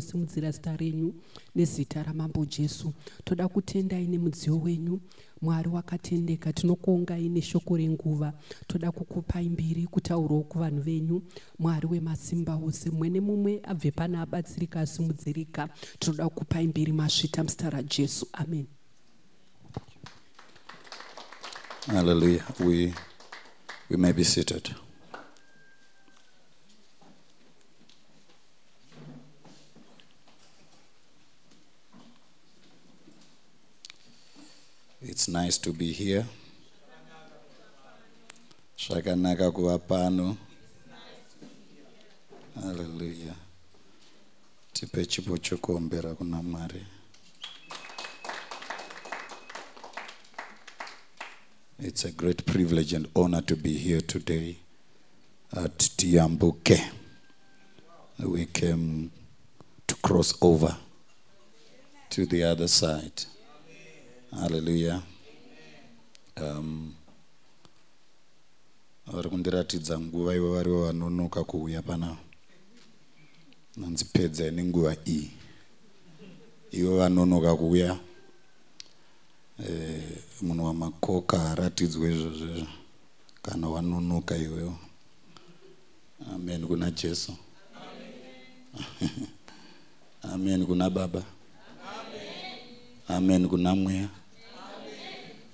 tinosimudzira zita renyu nezita ramambo jesu. Toda kutendai nemudziyo wenyu. Mwari wakatendeka tinokuongai neshoko renguva. Toda kukupai mbiri kutaurawo kuvanhu venyu. Mwari wemasimba ose mumwe nemumwe abve pana abatsirika asimudzirika. Tinoda kukupai mbiri masvita muzita rajesu. Amen. Hallelujah. We, we may be seated. It's nice to be here. Zvakanaka kuva pano. Hallelujah. Tipe chipo chokuombera kuna Mwari. It's a great privilege and honor to be here today at Tiambuke. We came to cross over to the other side. Hallelujah. Um, vari kundiratidza nguva ivo varivo vanonoka kuuya pana nanzi pedzai nenguva iyi. Ivo vanonoka kuuya. Eh, munhu wamakoka haratidzwe izvozvo kana wanonoka iwewo amen kuna jesu. Amen kuna baba amen kuna mweya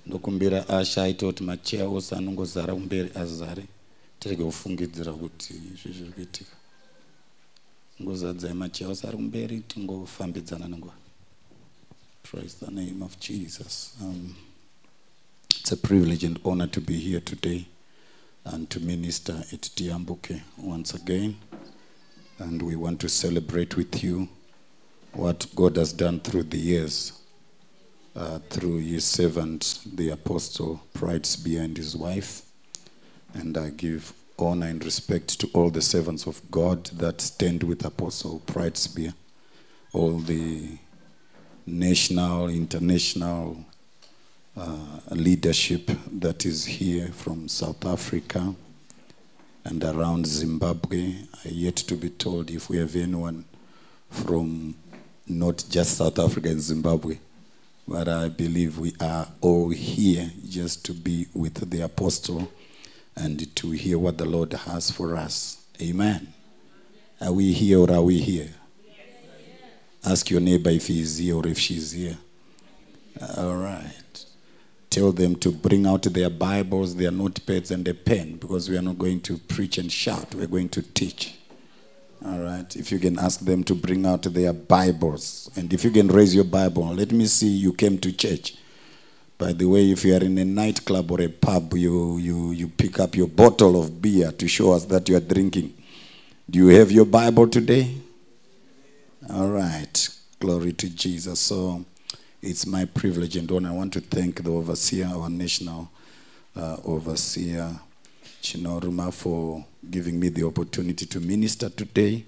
ndokumbira asha aita kuti macheya ose anongozara kumberi azare. Tirege kufungidzira kuti izvi zviri kuitika. Ngozadzai macheya ose ari kumberi tingofambidzana nenguva Praise the name of Jesus. Um, it's a privilege and honor to be here today and to minister at Tiambuke once again. And we want to celebrate with you what God has done through the years, uh, through his servant, the apostle Pride Spear and his wife. And I give honor and respect to all the servants of God that stand with Apostle Pride all the national, international uh, leadership that is here from South Africa and around Zimbabwe. I yet to be told if we have anyone from not just South Africa and Zimbabwe, but I believe we are all here just to be with the apostle and to hear what the Lord has for us. Amen. Are we here or are we here? Ask your neighbor if he is here or if she is here. All right. Tell them to bring out their Bibles, their notepads, and a pen because we are not going to preach and shout. We're going to teach. All right. If you can ask them to bring out their Bibles. And if you can raise your Bible, let me see you came to church. By the way, if you are in a nightclub or a pub, you, you, you pick up your bottle of beer to show us that you are drinking. Do you have your Bible today? All right. Glory to Jesus. So it's my privilege and honor. I want to thank the overseer, our national uh, overseer, Chinoruma, for giving me the opportunity to minister today.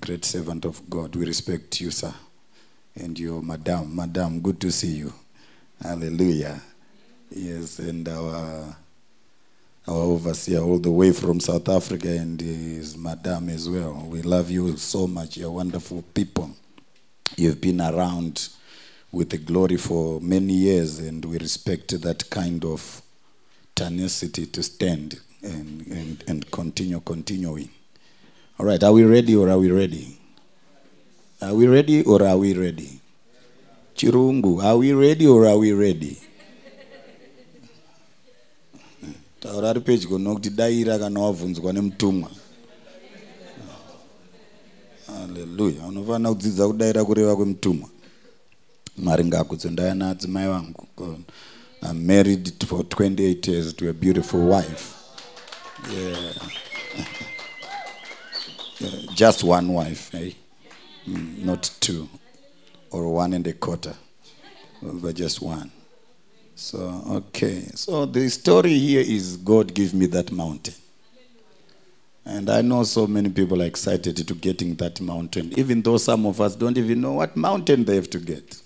Great servant of God. We respect you, sir. And your madam. Madam, good to see you. Hallelujah. Yes, and our our overseer all the way from South Africa and his madam as well. We love you so much. You're wonderful people. You've been around with the glory for many years, and we respect that kind of tenacity to stand and, and, and continue continuing. All right, are we ready or are we ready? Are we ready or are we ready? Chirungu, are we ready or are we ready? taura ari pedyo nokuti daira kana wabvunzwa nemutumwa haleluya unofanira kudzidza kudaira kureva kwemutumwa mwari ngakudzo ndaya naadzimai vangu I'm married for 28 years to a beautiful wife yeah. yeah, just one wife eh? mm, not two or one and a quarter but just one so, okay. So, the story here is God give me that mountain. And I know so many people are excited to getting that mountain, even though some of us don't even know what mountain they have to get.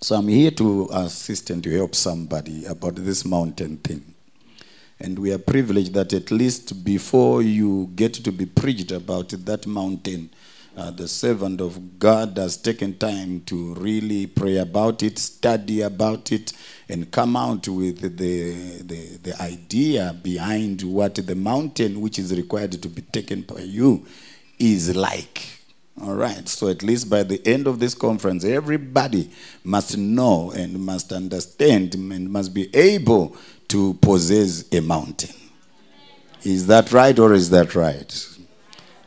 So, I'm here to assist and to help somebody about this mountain thing. And we are privileged that at least before you get to be preached about that mountain, uh, the servant of God has taken time to really pray about it, study about it, and come out with the, the, the idea behind what the mountain which is required to be taken by you is like. All right, so at least by the end of this conference, everybody must know and must understand and must be able to possess a mountain. Is that right or is that right?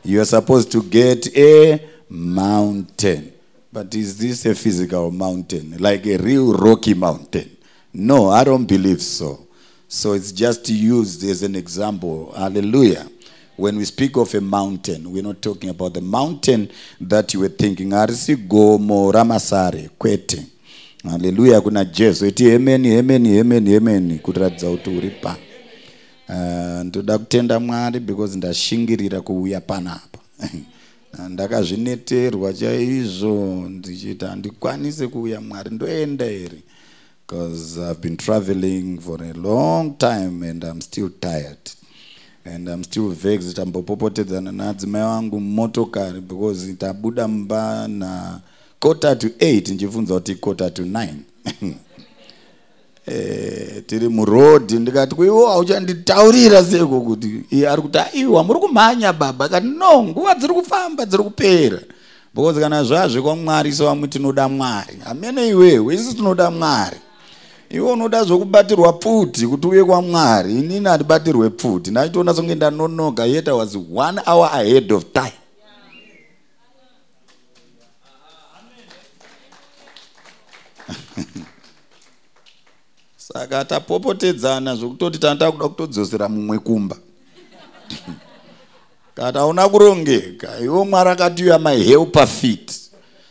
You are supposed to get a mountain. But is this a physical mountain? Like a real rocky mountain? No, I don't believe so. So it's just used as an example. Hallelujah. When we speak of a mountain, we're not talking about the mountain that you were thinking. Arisi gomo ramasare kwete. Hallelujah. Kuna Jesu. Iti hemeni, hemeni, hemeni, hemeni. Kutiratidza kuti uri pa. Uh, ndoda kutenda mwari because ndashingirira kuuya panapa ndakazvineterwa chaizvo ndichiti handikwanisi kuuya mwari ndoenda here because i've been traveling for a long time and i'm still tired and i'm still vexed tambopopotedzana naadzimai wangu mumotokari because tabuda mumba na quarter to 8 nchibvunza kuti quarter to 9 Eh, tiri murodhi ndikati kuiwo hauchanditaurira seko kuti iye ari kuti aiwa muri kumhanya baba. Akati no nguva dziri kufamba dziri kupera. Because kana zvazvekwamwari sewamwe tinoda mwari. Hamene iwewe isi tinoda mwari iwe unoda zvokubatirwa pfuti kuti uye kwamwari. Inini handibatirwe pfuti. Ndachitoona songe ndanonoka. Yet i was one hour ahead of time. Saka tapopotedzana zvokutoti tanda kuda kutodzosera mumwe kumba. Kana una kurongeka iwo mwari akati you are my helper fit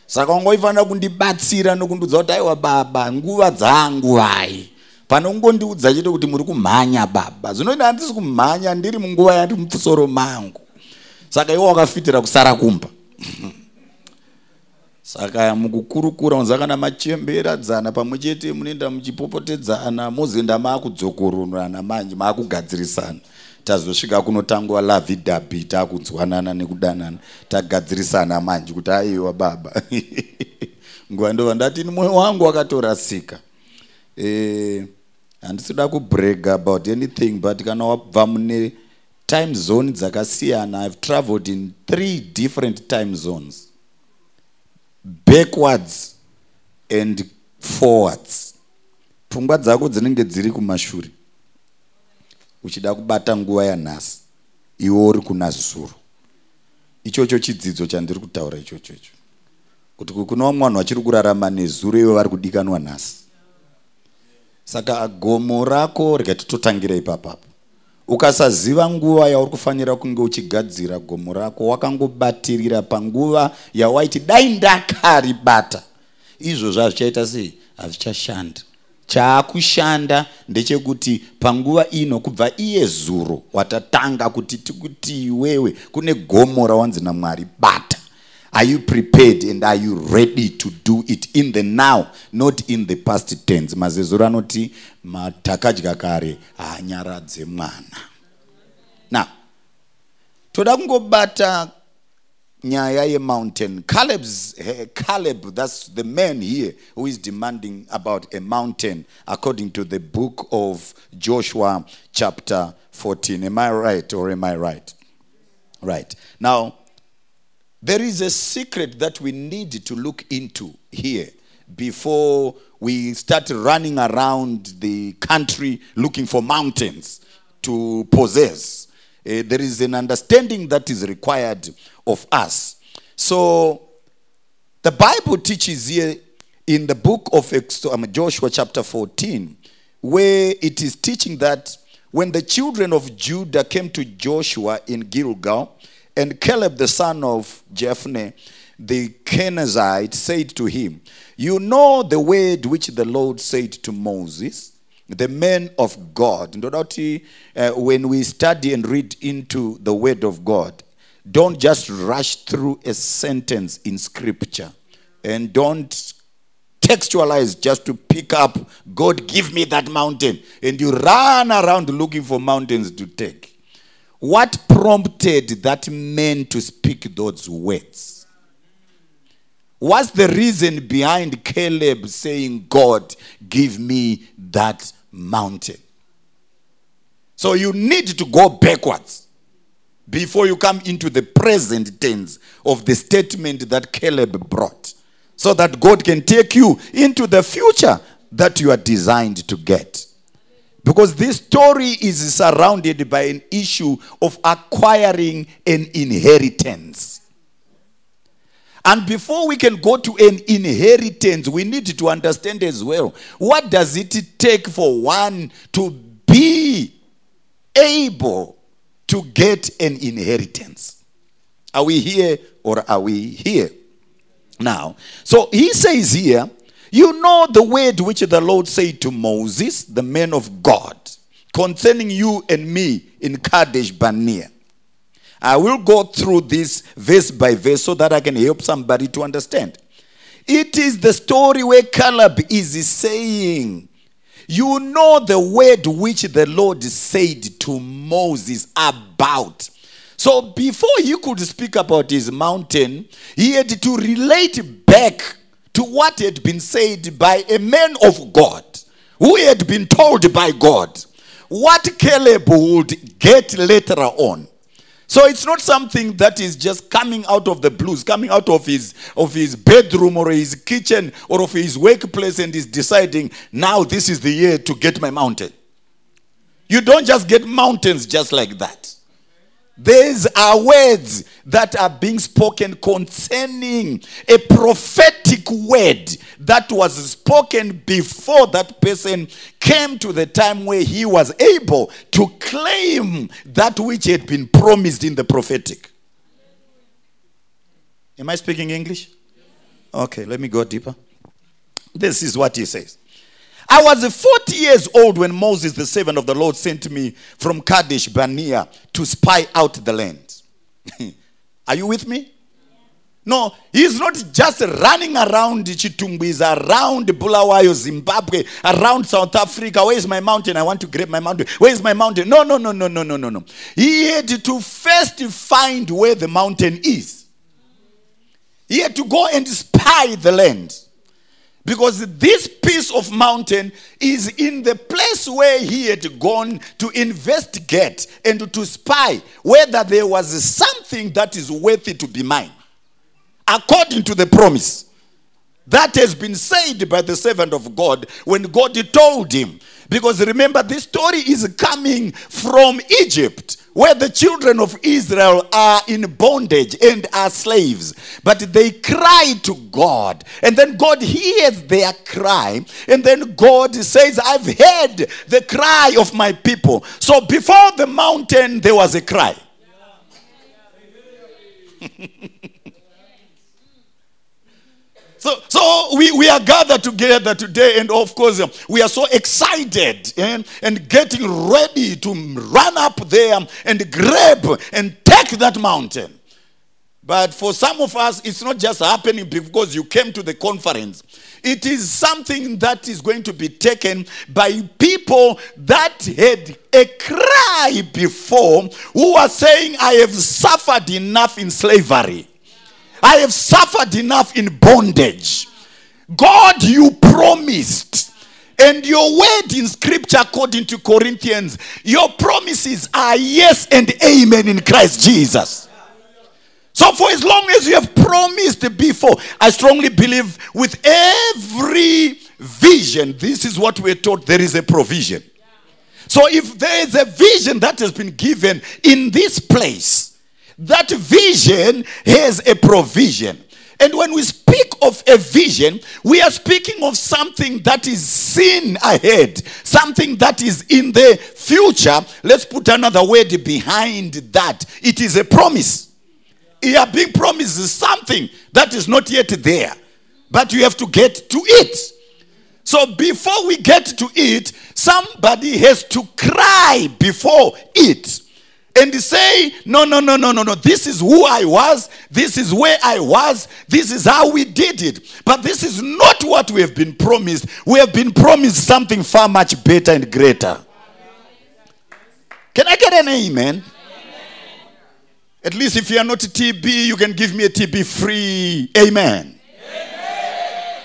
saka ungoifanira kundibatsira nokundiudza kuti aiwa baba nguva dzangu hai. Pane kungondiudza chete kuti muri kumhanya baba. Zvinoita handisi kumhanya ndiri munguva yandi mumusoro mangu. Saka iwo wakafitira kusara kumba. Saka mukukurukura unza kana machemberadzana pamwe chete munoenda muchipopotedzana mozoenda maakudzokororana manje maakugadzirisana tazosvika kunotangwa lavidabi taakunzwanana nekudanana tagadzirisana manje kuti aiwa baba. Nguva ndova ndati mwoyo wangu wakatorasika. Eh, handisida kubrag about anything but kana wabva mune time zone dzakasiyana i've traveled in three different time zones. Backwards and forwards. Pfungwa dzako dzinenge dziri kumashure uchida kubata nguva yanhasi iwe uri kuna zuro ichocho chidzidzo chandiri kutaura ichocho icho kuti kuna vamwe vanhu vachiri kurarama nezuro iwe vari kudikanwa nhasi. Saka gomo rako rikatitotangira ipapapo. Ukasaziva nguva yauri kufanira kunge uchigadzira gomo rako wakangobatirira panguva yawaiti dai ndakaribata izvozvo hazvichaita sei? Hazvichashanda chaakushanda ndechekuti panguva ino kubva iye zuro watatanga kuti tikuti iwewe kune gomo rawanzi namwari bata are you prepared and are you ready to do it in the now not in the past tense? Mazezuro anoti matakadya kare haanyaradze mwana. Now toda kungobata nyaya yemountain caleb's caleb that's the man here who is demanding about a mountain according to the book of joshua chapter 14 am i right or am i right? Right. Now there is a secret that we need to look into here before we start running around the country looking for mountains to possess. Uh, there is an understanding that is required of us. So the Bible teaches here in the book of um, Joshua, chapter 14, where it is teaching that when the children of Judah came to Joshua in Gilgal, and Caleb, the son of Jephthah, the Kenizzite, said to him, You know the word which the Lord said to Moses, the men of God. Uh, when we study and read into the word of God, don't just rush through a sentence in scripture and don't textualize just to pick up, God, give me that mountain. And you run around looking for mountains to take. What prompted that man to speak those words? What's the reason behind Caleb saying, God, give me that mountain? So you need to go backwards before you come into the present tense of the statement that Caleb brought. So that God can take you into the future that you are designed to get. Because this story is surrounded by an issue of acquiring an inheritance. And before we can go to an inheritance, we need to understand as well what does it take for one to be able to get an inheritance? Are we here or are we here? Now, so he says here, you know the word which the Lord said to Moses, the man of God, concerning you and me in Kadesh Barnea. I will go through this verse by verse so that I can help somebody to understand. It is the story where Caleb is saying, You know the word which the Lord said to Moses about. So before he could speak about his mountain, he had to relate back to what had been said by a man of God who had been told by God what Caleb would get later on. So it's not something that is just coming out of the blues, coming out of his of his bedroom or his kitchen or of his workplace and is deciding now this is the year to get my mountain. You don't just get mountains just like that. These are words that are being spoken concerning a prophetic word that was spoken before that person came to the time where he was able to claim that which had been promised in the prophetic. Am I speaking English? Okay, let me go deeper. This is what he says. I was 40 years old when Moses, the servant of the Lord, sent me from Kadesh Barnea to spy out the land. Are you with me? No, he's not just running around Chitumbu, he's around Bulawayo, Zimbabwe, around South Africa. Where is my mountain? I want to grab my mountain. Where is my mountain? No, no, no, no, no, no, no, no. He had to first find where the mountain is. He had to go and spy the land. Because this piece of mountain is in the place where he had gone to investigate and to spy whether there was something that is worthy to be mine. According to the promise that has been said by the servant of God when God told him. Because remember, this story is coming from Egypt where the children of Israel are in bondage and are slaves. But they cry to God. And then God hears their cry. And then God says, I've heard the cry of my people. So before the mountain, there was a cry. So, so we, we are gathered together today, and of course, um, we are so excited and, and getting ready to run up there and grab and take that mountain. But for some of us, it's not just happening because you came to the conference. It is something that is going to be taken by people that had a cry before who are saying, I have suffered enough in slavery. I have suffered enough in bondage. God, you promised. And your word in scripture, according to Corinthians, your promises are yes and amen in Christ Jesus. So, for as long as you have promised before, I strongly believe with every vision, this is what we're taught there is a provision. So, if there is a vision that has been given in this place, that vision has a provision. And when we speak of a vision, we are speaking of something that is seen ahead, something that is in the future. Let's put another word behind that. It is a promise. You are being promised something that is not yet there, but you have to get to it. So before we get to it, somebody has to cry before it and say, No, no, no, no, no, no. This is who I was. This is where I was. This is how we did it. But this is not what we have been promised. We have been promised something far much better and greater. Can I get an amen? amen? At least if you are not TB, you can give me a TB free. Amen. amen.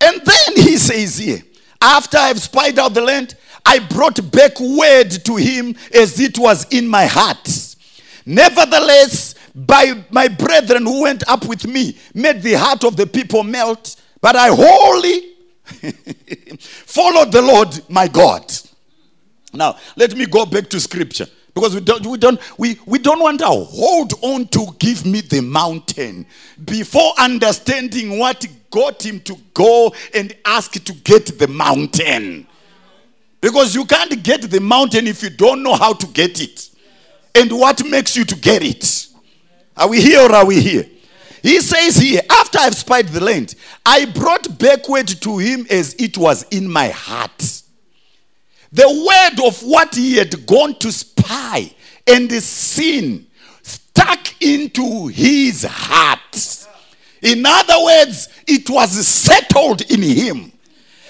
And then he says here, after I've spied out the land, I brought back word to him as it was in my heart. Nevertheless, by my brethren who went up with me made the heart of the people melt, but I wholly followed the Lord my God. Now, let me go back to scripture because we don't, we don't, we, we don't want to hold on to give me the mountain before understanding what got him to go and ask to get the mountain. Because you can't get the mountain if you don't know how to get it and what makes you to get it. Are we here or are we here? He says here, after I've spied the land, I brought backward to him as it was in my heart. The word of what he had gone to spy and seen stuck into his heart. In other words, it was settled in him.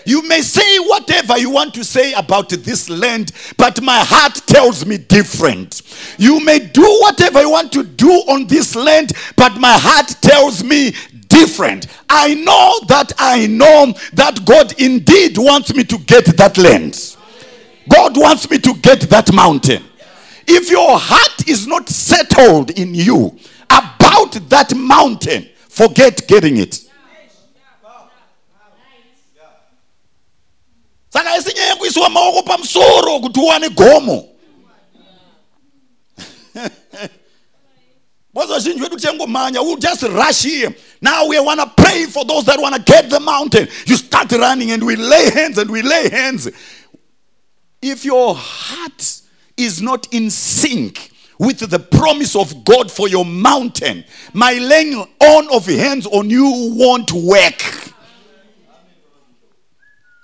You may say whatever you want to say about this land, but my heart tells me different. You may do whatever you want to do on this land, but my heart tells me different. I know that I know that God indeed wants me to get that land. God wants me to get that mountain. If your heart is not settled in you about that mountain, forget getting it. Saka isinyaya maoko pamusoro kuti uwane gomo. We'll just rush here. Now we want to pray for those that want to get the mountain. You start running and we lay hands and we lay hands. If your heart is not in sync with the promise of God for your mountain, my laying on of hands on you won't work.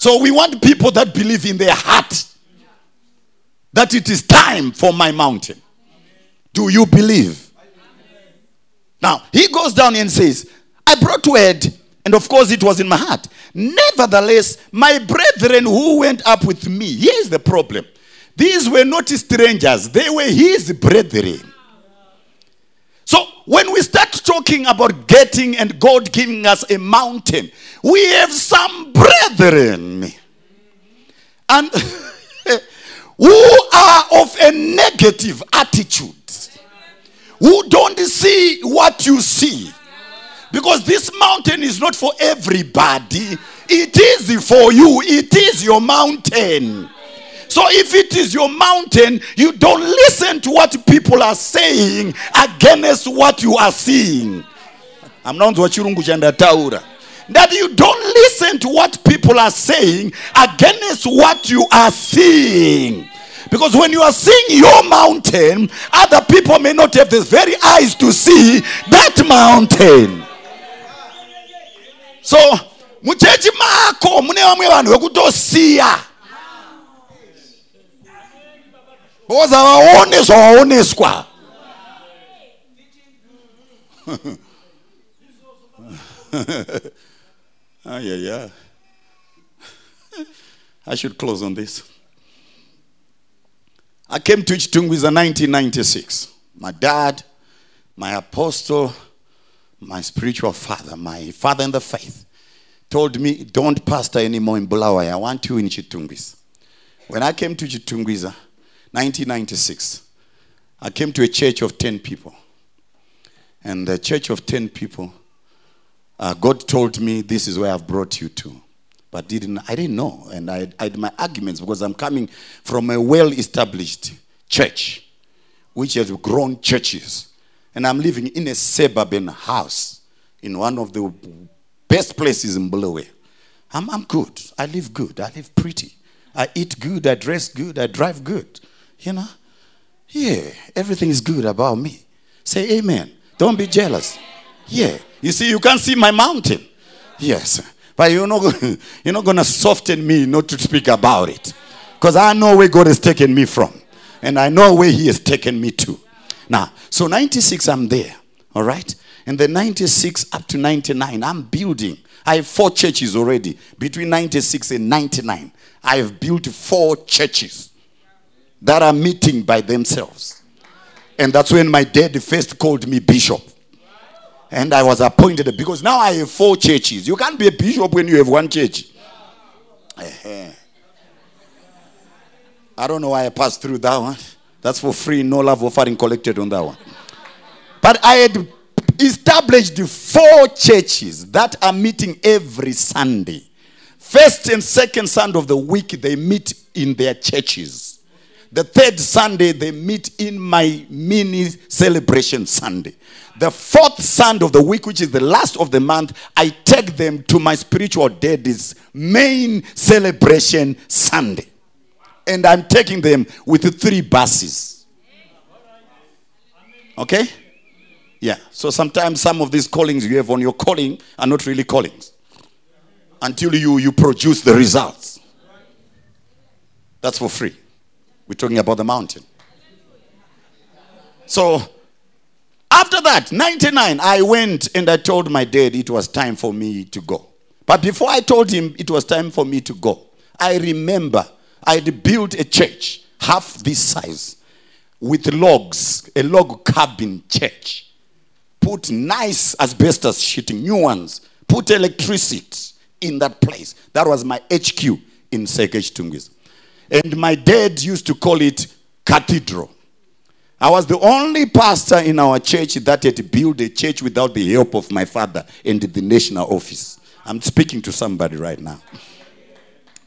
So we want people that believe in their heart that it is time for my mountain. Do you believe? Now, he goes down and says, I brought word, and of course it was in my heart. Nevertheless, my brethren who went up with me, here's the problem. These were not strangers, they were his brethren. So when we start talking about getting and God giving us a mountain, we have some brethren and who are of a negative attitude, who don't see what you see. Because this mountain is not for everybody, it is for you, it is your mountain. So if it is your mountain, you don't listen to what people are saying against what you are seeing. I'm not what chirungu chandaura. That you don't listen to what people are saying against what you are seeing. Because when you are seeing your mountain, other people may not have the very eyes to see that mountain. So, muchechi mako mune vamwe vanhu vekutosiya because havaone zvavaoneswa ah, yeah, yeah. I should close on this. I came to Chitungwiza 1996. My dad, my apostle, my spiritual father, my father in the faith, told me, Don't pastor anymore in Bulawayo. I want you in Chitungwiza. When I came to Chitungwiza, 1996, I came to a church of 10 people. And the church of 10 people, uh, God told me, This is where I've brought you to. But didn't, I didn't know. And I, I had my arguments because I'm coming from a well established church, which has grown churches. And I'm living in a suburban house in one of the best places in Bulawayo. I'm, I'm good. I live good. I live pretty. I eat good. I dress good. I drive good. You know? Yeah, everything is good about me. Say amen. Don't be jealous. Yeah. You see, you can't see my mountain. Yes. But you're not, you're not going to soften me not to speak about it. Because I know where God has taken me from. And I know where He has taken me to. Now, so 96, I'm there. All right? And then 96 up to 99, I'm building. I have four churches already. Between 96 and 99, I have built four churches that are meeting by themselves. And that's when my dad first called me bishop. And I was appointed because now I have four churches. You can't be a bishop when you have one church. Ehe. I don't know why I passed through that one. That's for free, no love offering collected on that one. But I had established four churches that are meeting every Sunday. First and second Sunday of the week, they meet in their churches. The third Sunday, they meet in my mini celebration Sunday. The fourth Sunday of the week, which is the last of the month, I take them to my spiritual daddy's main celebration Sunday. And I'm taking them with three buses. Okay? Yeah. So sometimes some of these callings you have on your calling are not really callings until you, you produce the results. That's for free. We're talking about the mountain. So after that, 99, I went and I told my dad it was time for me to go. But before I told him it was time for me to go, I remember I had built a church half this size with logs, a log cabin church. Put nice asbestos sheeting, new ones. Put electricity in that place. That was my HQ in Sekech Tungis. And my dad used to call it cathedral. I was the only pastor in our church that had built a church without the help of my father and the national office. I'm speaking to somebody right now.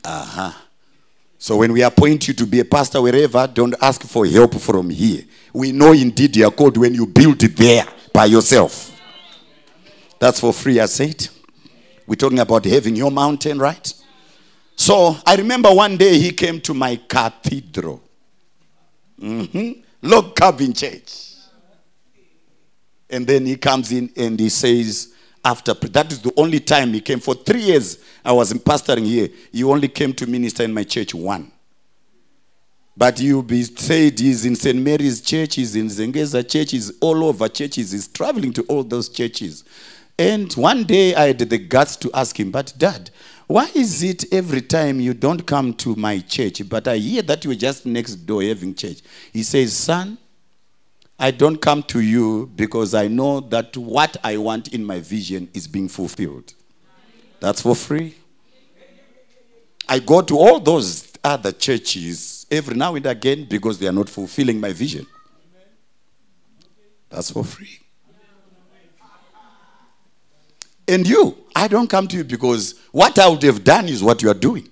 Uh huh. So when we appoint you to be a pastor wherever, don't ask for help from here. We know indeed you are called when you build it there by yourself. That's for free, I said. We're talking about having your mountain, right? So I remember one day he came to my cathedral. Mm-hmm. Log cabin church. And then he comes in and he says, after that is the only time he came. For three years, I was pastoring here. He only came to minister in my church one. But you be said he's in St. Mary's church, he's in Zengeza church, he's all over churches, he's traveling to all those churches. And one day I had the guts to ask him, but dad, why is it every time you don't come to my church, but I hear that you're just next door having church? He says, son, I don't come to you because I know that what I want in my vision is being fulfilled. That's for free. I go to all those other churches every now and again because they are not fulfilling my vision. That's for free. And you, I don't come to you because what I would have done is what you are doing.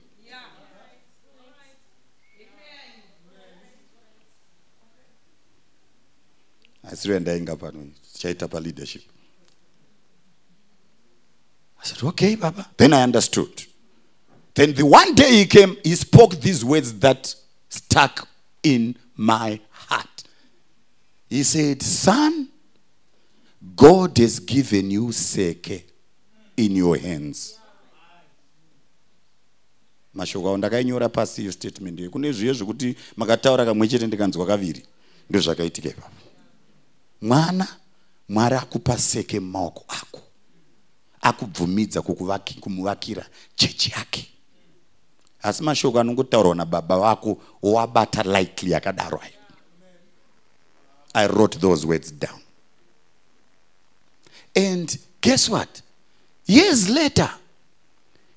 chaita paleadership i said okay baba then i understood. Then the one day he came he spoke these words that stuck in my heart. He said son god has given you seke in your hands. Mashoko awo ndakainyora pasi iyo statement iyo kune zviyo zvekuti makataura kamwe chete ndikanzwa kaviri. Ndozvakaitika ipapo. Mwana mwari akupa seke mumaoko ako. Akubvumidza kumuvakira chechi yake. Asi mashoko anongotaurwa nababa vako wabata lightly yakadaro ayo. I wrote those words down. And guess what years later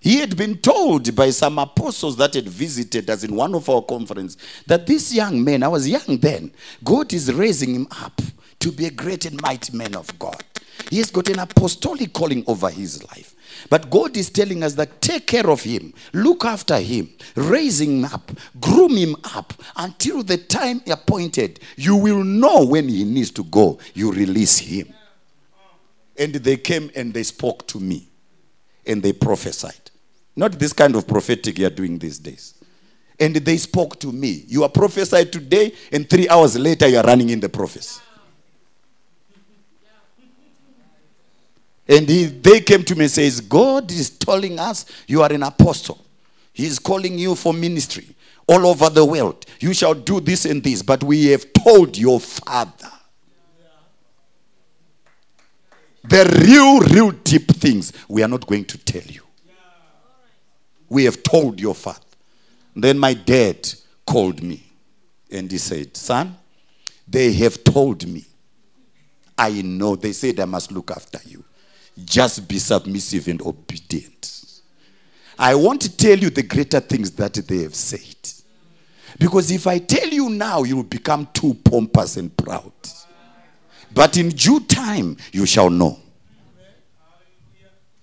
he had been told by some apostles that had visited us in one of our conferences that this young man, I was young then, God is raising him up to be a great and mighty man of God. He has got an apostolic calling over his life. But God is telling us that take care of him, look after him, raise him up, groom him up until the time appointed. You will know when he needs to go. You release him. And they came and they spoke to me and they prophesied. Not this kind of prophetic you are doing these days. And they spoke to me. You are prophesied today, and three hours later, you are running in the prophecy. And he, they came to me and says, God is telling us you are an apostle. He is calling you for ministry all over the world. You shall do this and this, but we have told your father. The real, real deep things we are not going to tell you. We have told your father. Then my dad called me and he said, Son, they have told me. I know. They said I must look after you. Just be submissive and obedient. I won't tell you the greater things that they have said. Because if I tell you now, you will become too pompous and proud. But in due time, you shall know.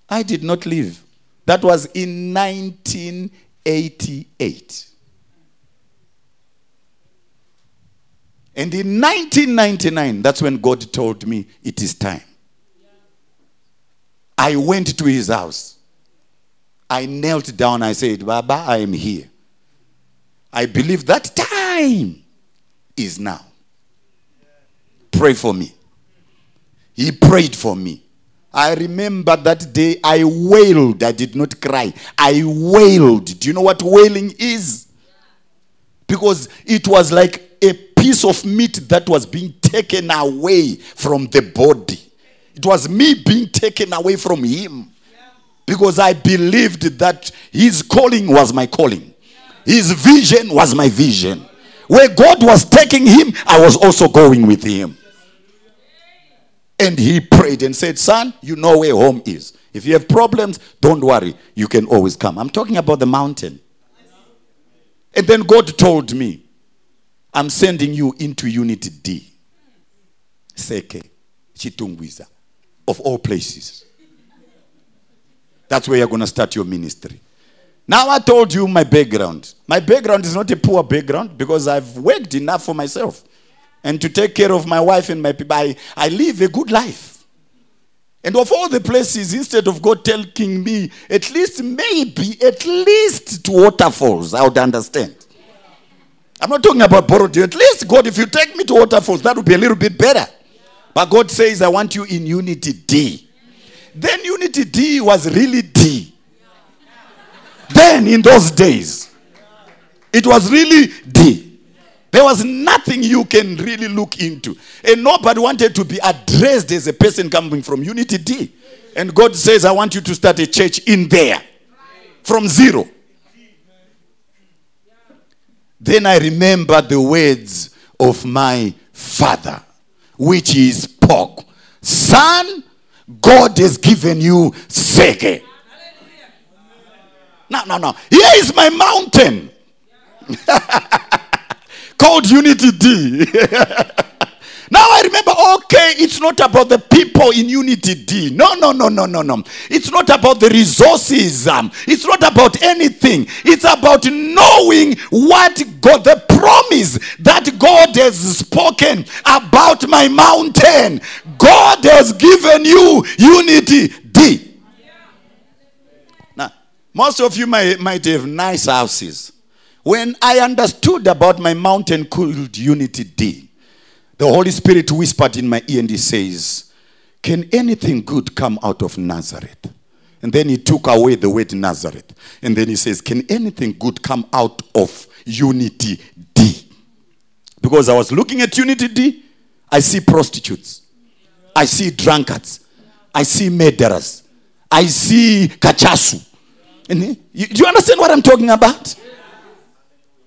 I did not leave. That was in 1988. And in 1999, that's when God told me it is time. I went to his house. I knelt down. I said, Baba, I am here. I believe that time is now. Pray for me. He prayed for me. I remember that day I wailed. I did not cry. I wailed. Do you know what wailing is? Because it was like a piece of meat that was being taken away from the body. It was me being taken away from him. Because I believed that his calling was my calling, his vision was my vision. Where God was taking him, I was also going with him. And he prayed and said, Son, you know where home is. If you have problems, don't worry. You can always come. I'm talking about the mountain. And then God told me, I'm sending you into Unity D. Seke, Chitungwiza, of all places. That's where you're going to start your ministry. Now, I told you my background. My background is not a poor background because I've worked enough for myself and to take care of my wife and my people. I, I live a good life. And of all the places, instead of God telling me, at least maybe, at least to waterfalls, I would understand. I'm not talking about borrowed. At least, God, if you take me to waterfalls, that would be a little bit better. But God says, I want you in unity D. Then unity D was really D. Then, in those days, it was really D. There was nothing you can really look into. And nobody wanted to be addressed as a person coming from Unity D. And God says, I want you to start a church in there from zero. Then I remember the words of my father, which is spoke Son, God has given you Seke. No, no, no. Here is my mountain called Unity D. now I remember, okay, it's not about the people in Unity D. No, no, no, no, no, no. It's not about the resources. Um, it's not about anything. It's about knowing what God, the promise that God has spoken about my mountain. God has given you Unity D. Now, most of you might, might have nice houses. When I understood about my mountain called Unity D, the Holy Spirit whispered in my ear and he says, Can anything good come out of Nazareth? And then he took away the word Nazareth. And then he says, Can anything good come out of Unity D? Because I was looking at Unity D, I see prostitutes, I see drunkards, I see murderers, I see kachasu. And you, do you understand what I'm talking about?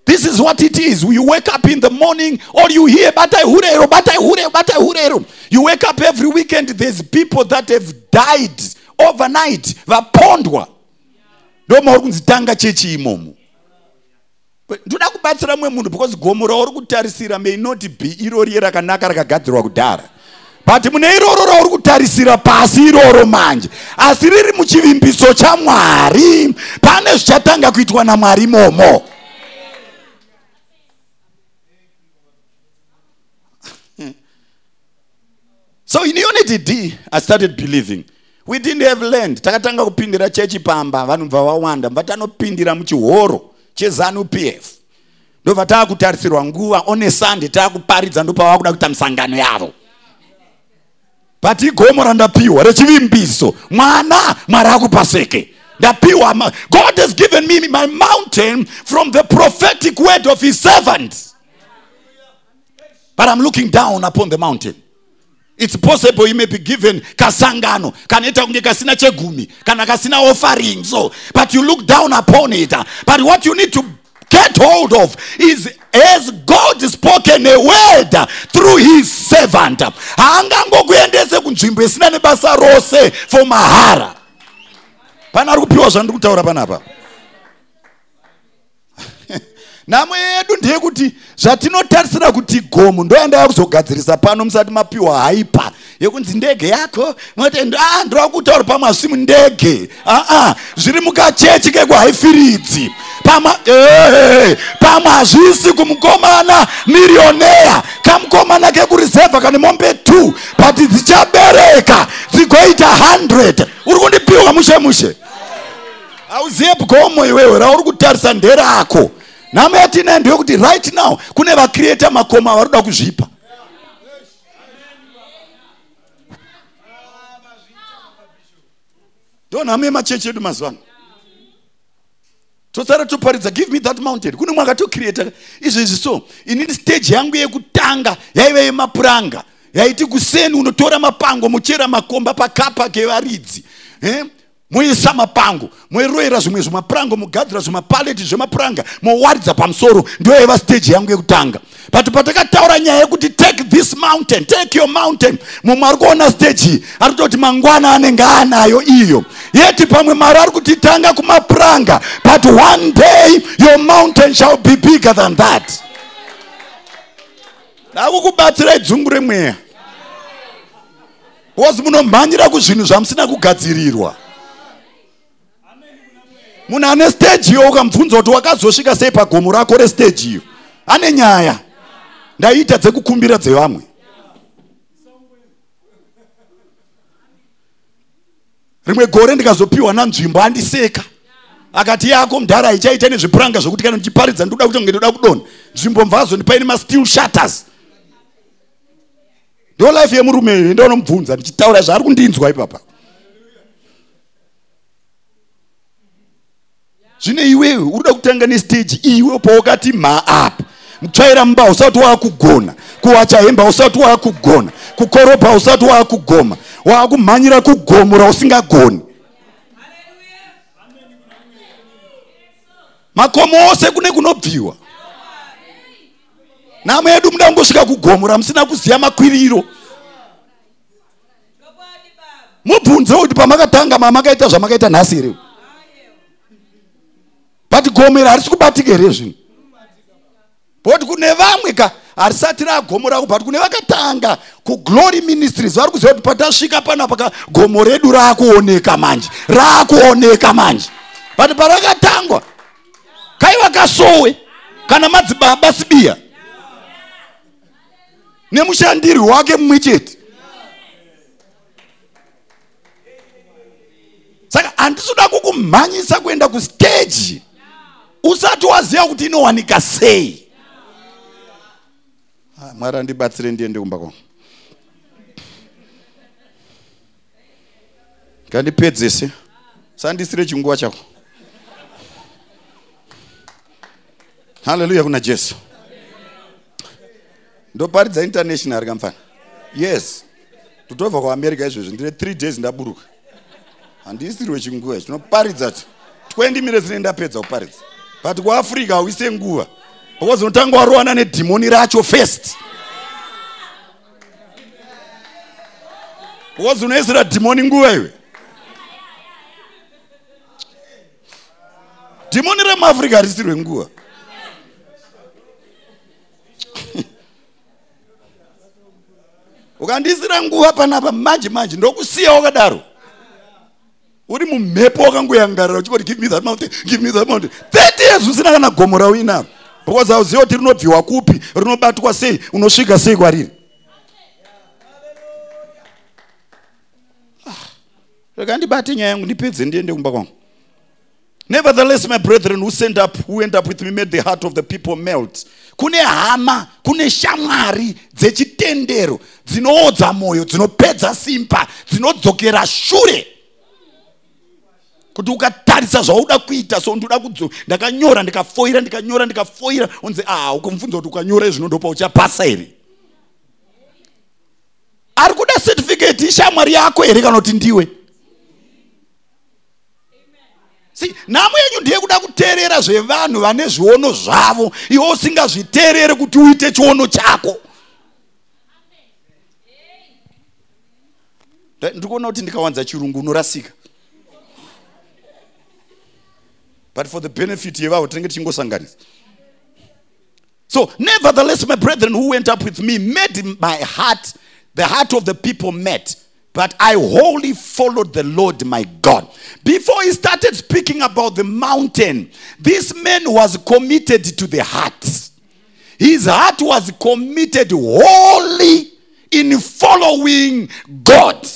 This is what it is. You wake up in the morning, all you hear, batai hurero, batai hurero, batai hurero. You wake up every weekend, there's people that have died overnight, vapondwa. ndo mauri kunzitanga chechi imomo ndoda kubatsira mumwe munhu because gomo rauri kutarisira may not be irori rakanaka rakagadzirwa kudhara but mune iroro rauri kutarisira pasi iroro manje asi riri muchivimbiso chamwari pane zvichatanga kuitwa namwari momo so in unity d i started believing. We didn't have land. Takatanga kupindira chechi pamba vanhu bva vawanda mva tanopindira muchihoro chezanup f. Ndobva taakutarisirwa nguva one sunday taakuparidza ndopava kuda kuita misangano yavo. But igomo randapiwa rechivimbiso mwana mwari akupaseke. Ndapiwa god has given me my mountain from the prophetic word of his servants. But i'm looking down upon the mountain it's possible you may be given kasangano kanoita kunge kasina chegumi kana kasina offering so but you look down upon it. But what you need to get hold of is has god spoken a word through his servant? Haangangokuendese kunzvimbo isina nebasa rose for mahara. Pana ari kupiwa zvandiri kutaura panapa nhamo yedu ndeyekuti zvatinotarisira kuti gomo ndoyandaya kuzogadzirisa pano musati mapiwa haipa. Yekunzi ndege yako moti ah, ndova kutaura pamwe hazvisi mundege aa zviri mukachechi kekuhaifiridzi pamwe hazvisi kumukomana mirioneya kamukomana kekuresevha kane mombe 2 but dzichabereka dzigoita 100 uri kundipiwa mushe mushe hauziye gomo iwewe rauri kutarisa nderako nhamo yatinayo ndeyokuti right now kune vakrieta makoma vari kuda kuzvipa. Ndo nhamo yemachechi edu mazuva ano. Tosara toparidza give me that mountain. Kune mwakatokrieta izvezvi so inini stage yangu yekutanga yaiva yemapuranga. Yaiti kuseni unotora mapango muchera makomba pakapa kevaridzi. Eh? Moisa mapango moiroyera zvimwe zvimapurango mogadzira zvimapaleti zvemapuranga mowaridza pamusoro ndo yaiva stage yangu yekutanga. But patakataura nyaya yekuti take this mountain take your mountain mumwe ari kuona stage iyi ari kutoti mangwana anenge anayo iyo. Yeti pamwe mari ari kutitanga kumapuranga but one day your mountain shall be bigger than that. Ndakukubatsirai dzungu remweya. Bcause munomhanyira kuzvinhu zvamusina kugadzirirwa munhu ane stage iyo ukamubvunza kuti wakazosvika sei pagomo rako restage iyo? Ane nyaya. Ndaiita dzekukumbira dzevamwe. Rimwe gore ndikazopiwa nanzvimbo andiseka. Akati yako mudhara ichaita nezvipuranga zvokuti kana ndichiparidza ndoda kuti nge ndoda kudonha. Nzvimbo mvazo ndipaine masteel shutters. Ndo life yemurume ndoonomubvunza ndichitaura zvaari kundinzwa ipapa zvine iwewe uri kuda kutanga nestage iwe pawakati ma apa mutsvaira mumba usati waakugona kuwacha hemba usati waakugona kukorobha usati waakugoma waakumhanyira kugomo rausingagoni makomo ose kune kunobviwa. Nhamo yedu muda kungosvika kugomo ramusina kuziva makwiriro. Mubvunze kuti pamakatanga mamakaita zvamakaita nhasi here but gomo iri harisi kubatika here zvino? Bcoti kune vamwe ka harisati ragomo rako but kune vakatanga kuglory ministries vari kuziva kuti patasvika panapa gomo redu raakuoneka manje raakuoneka manje. But parakatangwa kaiva kasowe kana madzibaba sibiya. Nemushandiri wake mumwe chete. Saka handisi uda kukumhanyisa kuenda kusteji usati waziva kuti inowanika sei? Ah, mwari andibatsire ndiende kumba kwangu. Ngandipedzese. Sandisire chinguva chako. Haleluya kuna jesu. Ndoparidza international kamfana yes. Totobva kuamerica izvozvo ndine three days ndaburuka. Handisirwe chinguva chinoparidza ti 20 minutes nendapedza kuparidza but kuafrica hauise nguva because unotanga warowana nedhimoni racho first. Because unoisira dhimoni nguva iwe. Dhimoni remuafrica harisirwe nguva ukandiisira nguva panapa manje manje ndokusiya wakadaro uri mumhepo wakangoyangarira uchingoti give me that mountain give me that mountain. 30 years usina kana gomo rauinaro because hauziva kuti rinobviwa kupi rinobatwa sei unosvika sei kwariri? Rekandibate nyaya yangu ndipedze ndiende kumba kwangu. Nevertheless my brethren who sent up who went up with me made the heart of the people melt. Kune hama kune shamwari dzechitendero dzinoodza mwoyo dzinopedza simba dzinodzokera shure kuti ukatarisa zvauda kuita so ndoda kudzo ndakanyora ndikafoira ndikanyora ndikafoira unzi ah ukumubvunza kuti ukanyora izvinodopa uchapasa here ari kuda certificate ishamwari yako here kana kuti ndiwe? Si nhamo yenyu ndeyekuda kuteerera zvevanhu vane zviono zvavo iwe usingazviteerere kuti uite chiono chako. Ndiri kuona kuti ndikawanza chirungu unorasika but for the benefit yevavo tinenge tichingosanganisa so nevertheless my brethren who went up with me made my heart the heart of the people met but i wholly followed the lord my god. Before he started speaking about the mountain this man was committed to the heart. His heart was committed wholly in following god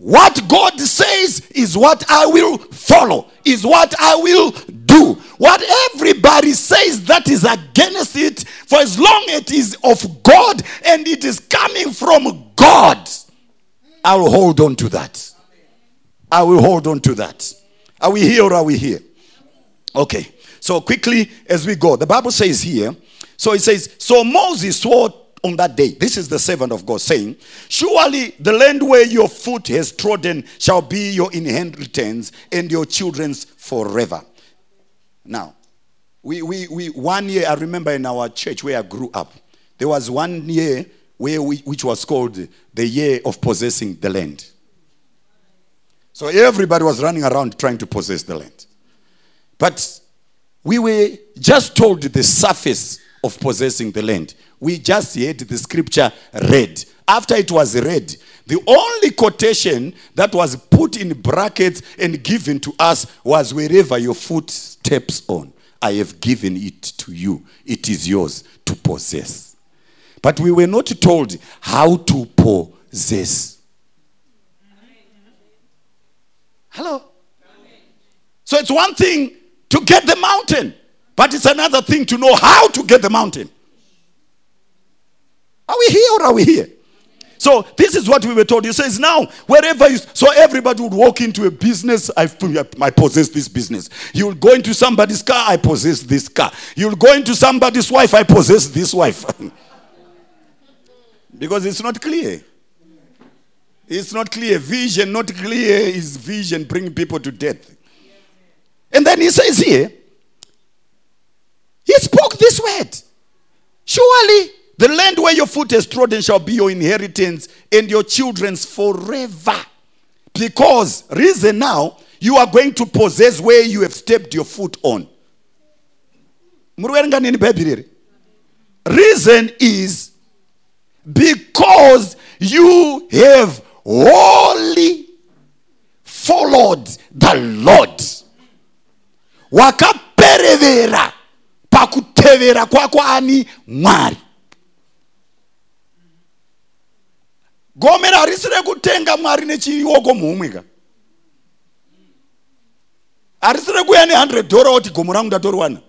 what God says is what I will follow, is what I will do. What everybody says that is against it, for as long as it is of God and it is coming from God, I will hold on to that. I will hold on to that. Are we here or are we here? Okay. So quickly as we go, the Bible says here, so it says, so Moses swore on that day. This is the servant of God saying, Surely the land where your foot has trodden shall be your inheritance and your children's forever. Now, we, we, we, one year, I remember in our church where I grew up, there was one year where we, which was called the year of possessing the land. So everybody was running around trying to possess the land. But we were just told the surface of possessing the land. We just had the scripture read. After it was read, the only quotation that was put in brackets and given to us was wherever your foot steps on, I have given it to you. It is yours to possess. But we were not told how to possess. Hello? So it's one thing to get the mountain, but it's another thing to know how to get the mountain. Are we here or are we here? So this is what we were told. He says now, wherever you, so everybody would walk into a business. I, I possess this business. You'll go into somebody's car. I possess this car. You'll go into somebody's wife. I possess this wife. because it's not clear. It's not clear. Vision, not clear is vision bringing people to death. And then he says here, he spoke this word. Surely the land where your foot has trodden shall be your inheritance and your children's forever. Because, reason now, you are going to possess where you have stepped your foot on. Reason is because you have wholly followed the Lord. Wakaperevera pakutevera kwako ani Mwari. Gomera harisi rekutenga mwari nechioko muhumwe ka harisi rekuuya ne100 dhora kuti gomo rangu ndatoriwana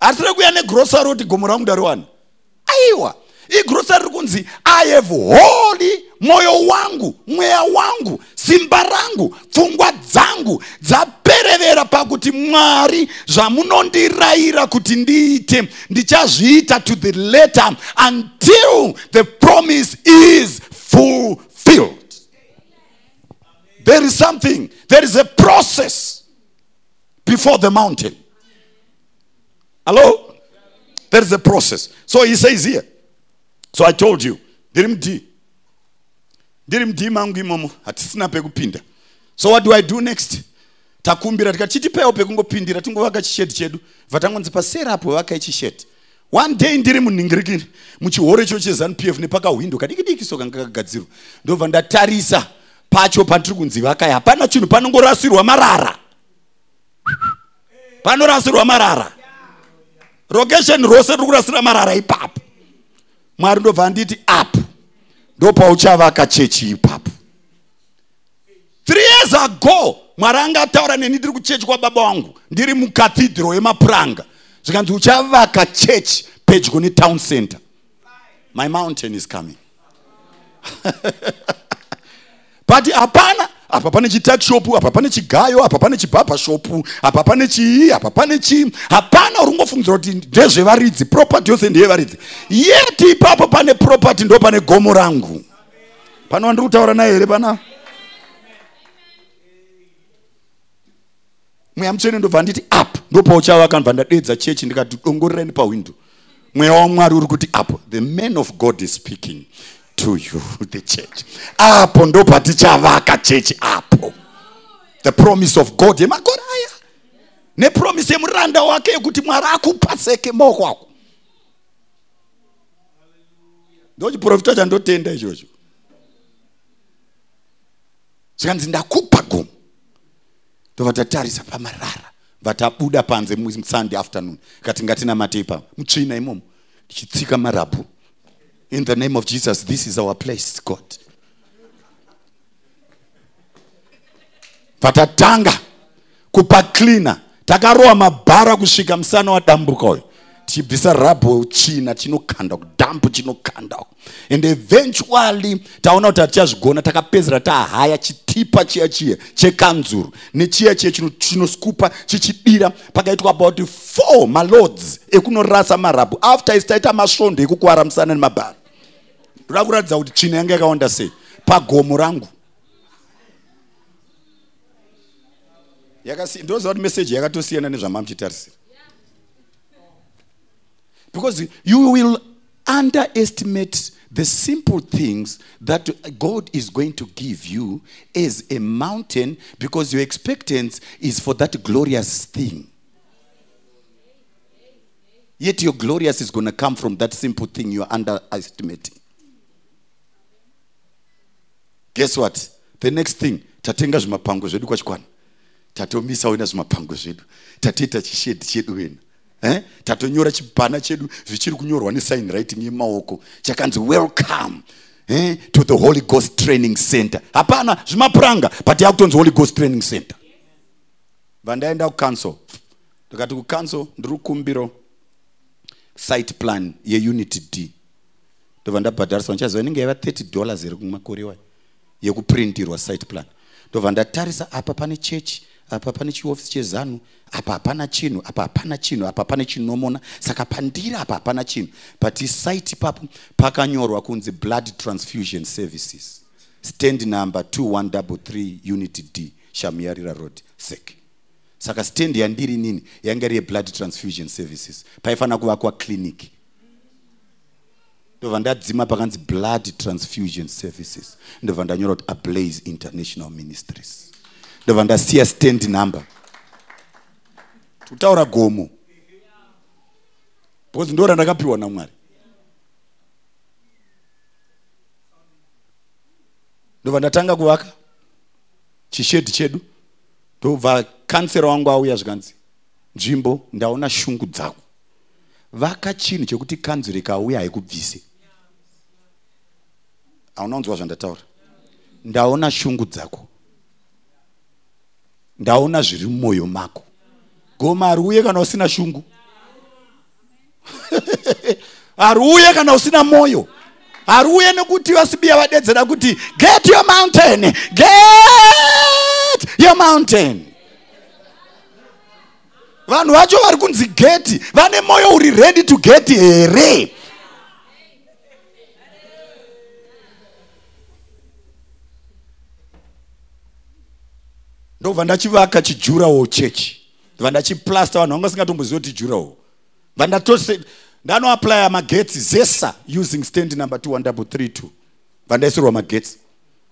harisi rekuuya negrosari kuti gomo rangu ndariwana aiwa igrosari riri kunzi i have holy mwoyo wangu mweya wangu simba rangu pfungwa dzangu dzaperevera pakuti mwari zvamunondirayira kuti ndiite ndichazviita to the letter until the promise is fulfilled. There is something there is a process before the mountain. Hello? There is a process. So he says here so i told you ndiri md ndiri md mangu imomo hatisina pekupinda so what do i do next? Takumbira tikati chitipewo pekungopindira tingovaka chishedi chedu. Bva tangonzi pasera apo vakai chishedi one day ndiri munhingirikini muchihoro icho chezanup f nepakahwindo. Kadiki so kanga kagadzirwa ndobva ndatarisa pacho pandiri kunzi vakai hapana chinhu panongorasirwa marara. Panorasirwa marara. Rokesheni rose riri kurasira marara ipapo. Mwari ndobva anditi apo ndopauchavaka chechi ipapo three years ago mwari anga ataura neni ndiri kuchechi kwababa wangu. Ndiri mukathedro yemapuranga zvikanzi uchavaka chechi pedyo netown center. My mountain is coming. But hapana apa pane chitakishopu apa pane chigayo apa pane chibhabha shopu apa pane chii apa pane chii hapana uri ngofungidzira kuti ndezvevaridzi propati yose ndeyevaridzi yeti ipapo pane propati ndo pane gomo rangu. Pano wandiri kutaura naye here pana mweya mutsvene ndobva nditi apo ndopauchavaka ndobva ndadedza chechi ndikati dongorerani pahwindo mweya wamwari uri kuti apo the man of god is speaking to you the church. Apo ndopati chavaka chechi apo. The promise of god yemakore aya nepromisi yemuranda wake yekuti mwari akupaseke maoko ako ndochiprofita chandotenda ichocho. Zvikanzi ndakupa gomo ndobva tatarisa pamarara. Vatabuda panze sunday afternoon. Kati ngatinamatei pa mutsvina imomo tichitsika marabhu in the name of jesus this is our place god. Vatatanga kupa cleaner. Takarowa mabhara kusvika musana wadambuka uyu tichibvisa rabho china chinokanda kudhambu chinokanda. And eventually taona kuti hatichazvigona takapedzera tahaya chitipa chiya chiya chekanzuru nechiya chiya chinoskupa chichidira. Pakaitwa about four malords ekunorasa marabhu after isi taita masvondo ekukwara musana nemabhara ndoda kuratidza kuti tsvina yanga yakawanda sei? Pagomo rangu. Ndoziva kuti meseji yakatosiyana nezvamamuchitarisira because you will underestimate the simple things that God is going to give you as a mountain because your expectance is for that glorious thing. Yet your glorious is going to come from that simple thing you're underestimating. Guess what? The next thing, tatenga zvimapango zvedu kwachikwana tatomisawo na zvimapango zvedu tatoita chishedhi chedu wena eh? tatonyora chipana chedu zvichiri kunyorwa nesign writing yemaoko. Chakanzi welcome eh? to the holy ghost training center. Hapana zvimapuranga but yakutonzi holy ghost training center. Vandaenda kucouncil ndikati kucouncil ndiri kukumbiro site plan yeunity d. Ndobva ndabhadharisa ndichaziva inenge yaiva 30 dollars here kumakore wayo yekuprintirwa site plan. Ndobva ndatarisa apa pane chechi apa pane chiofisi chezanu apa hapana chinhu apa hapana chinhu apa pane chinomona. Saka pandiri apa hapana chinhu but site ipapo pakanyorwa kunzi blood transfusion services. Stand number 2133 unity d shamuyarira road sek. Saka stand yandiri nini? Yanga iri yeblood transfusion services. Paifanira kuvakwa clinic. Ndobva ndadzima pakanzi blood transfusion services. Ndobva ndanyora kuti ablaze international ministries ndobva ndasiya stand number. Kutaura gomo. Because ndo randakapiwa namwari ndobva ndatanga kuvaka chishedhi chedu ndobva kansera wangu auya zvikanzi nzvimbo ndaona shungu dzako vaka chinhu chekuti kanzuro ikauya haikubvise hauna kunzwa zvandataura ndaona shungu dzako ndaona zviri mumwoyo mako. Goma hariuye kana usina shungu? Hariuye kana usina mwoyo? Hariuye nekuti vasibiya vadedzera kuti get your mountain! Get your mountain! Vanhu vacho vari kunzi geti vane mwoyo uri ready to get here ndobva ndachivaka chijurawo chechi. Ndobva ndachiplasta vanhu vanga vasingatombozivi kuti jurawo. Bva ndatose ndanoaplya magetsi zesa using stand number 2132 bva ndaisirwa magetsi.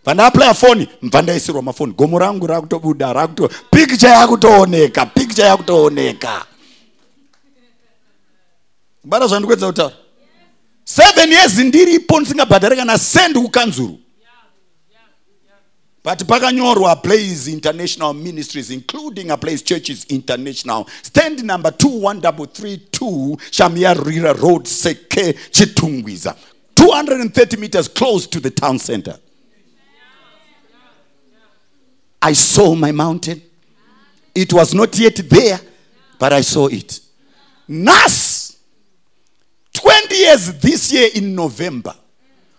Bva ndaaplya foni bva ndaisirwa mafoni. Gomo rangu rakutobuda rakuto picture yakutooneka picture yakutooneka. Kubata zvandikuedza kutaura. Seven years ndiripo ndisingabhadhari kana sendi kukanzuru but pakanyorwa place international ministries including a place churches international. Stand number 21332 shamiyarira road seke chitungwiza. 230 meters close to the town center. I saw my mountain. It was not yet there but i saw it. Nas 20 years this year in november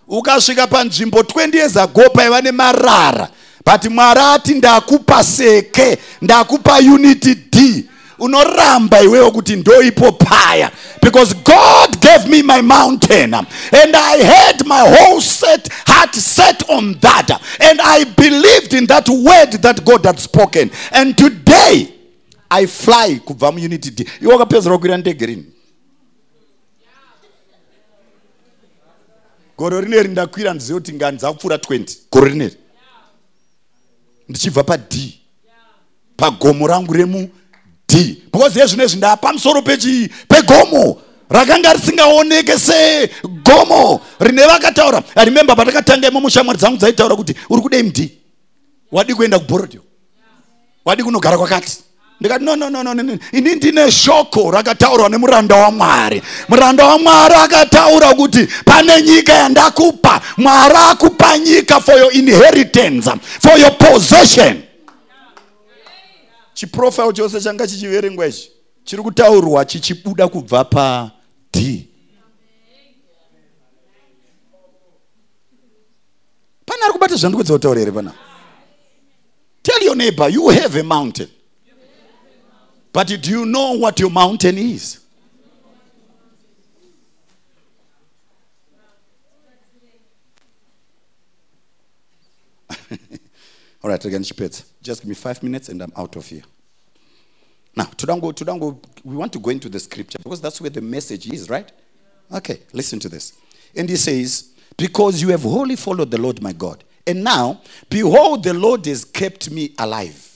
ukasvika panzvimbo 20 years ago paiva nemarara but mwari ati ndakupa seke ndakupa unity d. Unoramba iwewo kuti ndoipo paya because god gave me my mountain and i had my whole set heart set on that and i believed in that word that god had spoken. And today i fly kubva muunity d. Iwe wakapedzera kukwira ndege rini goro rineri ndakwira ndizive kuti ngani dzakupfuura 20 goro rineri ndichibva pad pagomo rangu remud because yezvinezvi ndapamusoro pechii pegomo rakanga risingaoneke segomo rine vakataura. Remembe patakatanga imo mushamwari dzangu dzaitaura kuti uri kudei md wadi kuenda kubhorodio wadi kunogara kwakati ndikati no no no no no ini ndine shoko rakataurwa nemuranda wamwari muranda wamwari akataura kuti pane nyika yandakupa. Mwari akupa nyika for your inheritance for your possession. Chiprofile chose changa chichiverengwa ichi chiri kutaurwa chichibuda kubva pad pane ari kubata zvandikuedza kutaura here pana. Tell your neighbor you have a mountain but do you know what your mountain is? All right again chipedza just give me five minutes and i'm out of here. Now todango todango we want to go into the scripture because that's where the message is right? Okay listen to this. And he says because you have wholly followed the lord my god and now behold the lord has kept me alive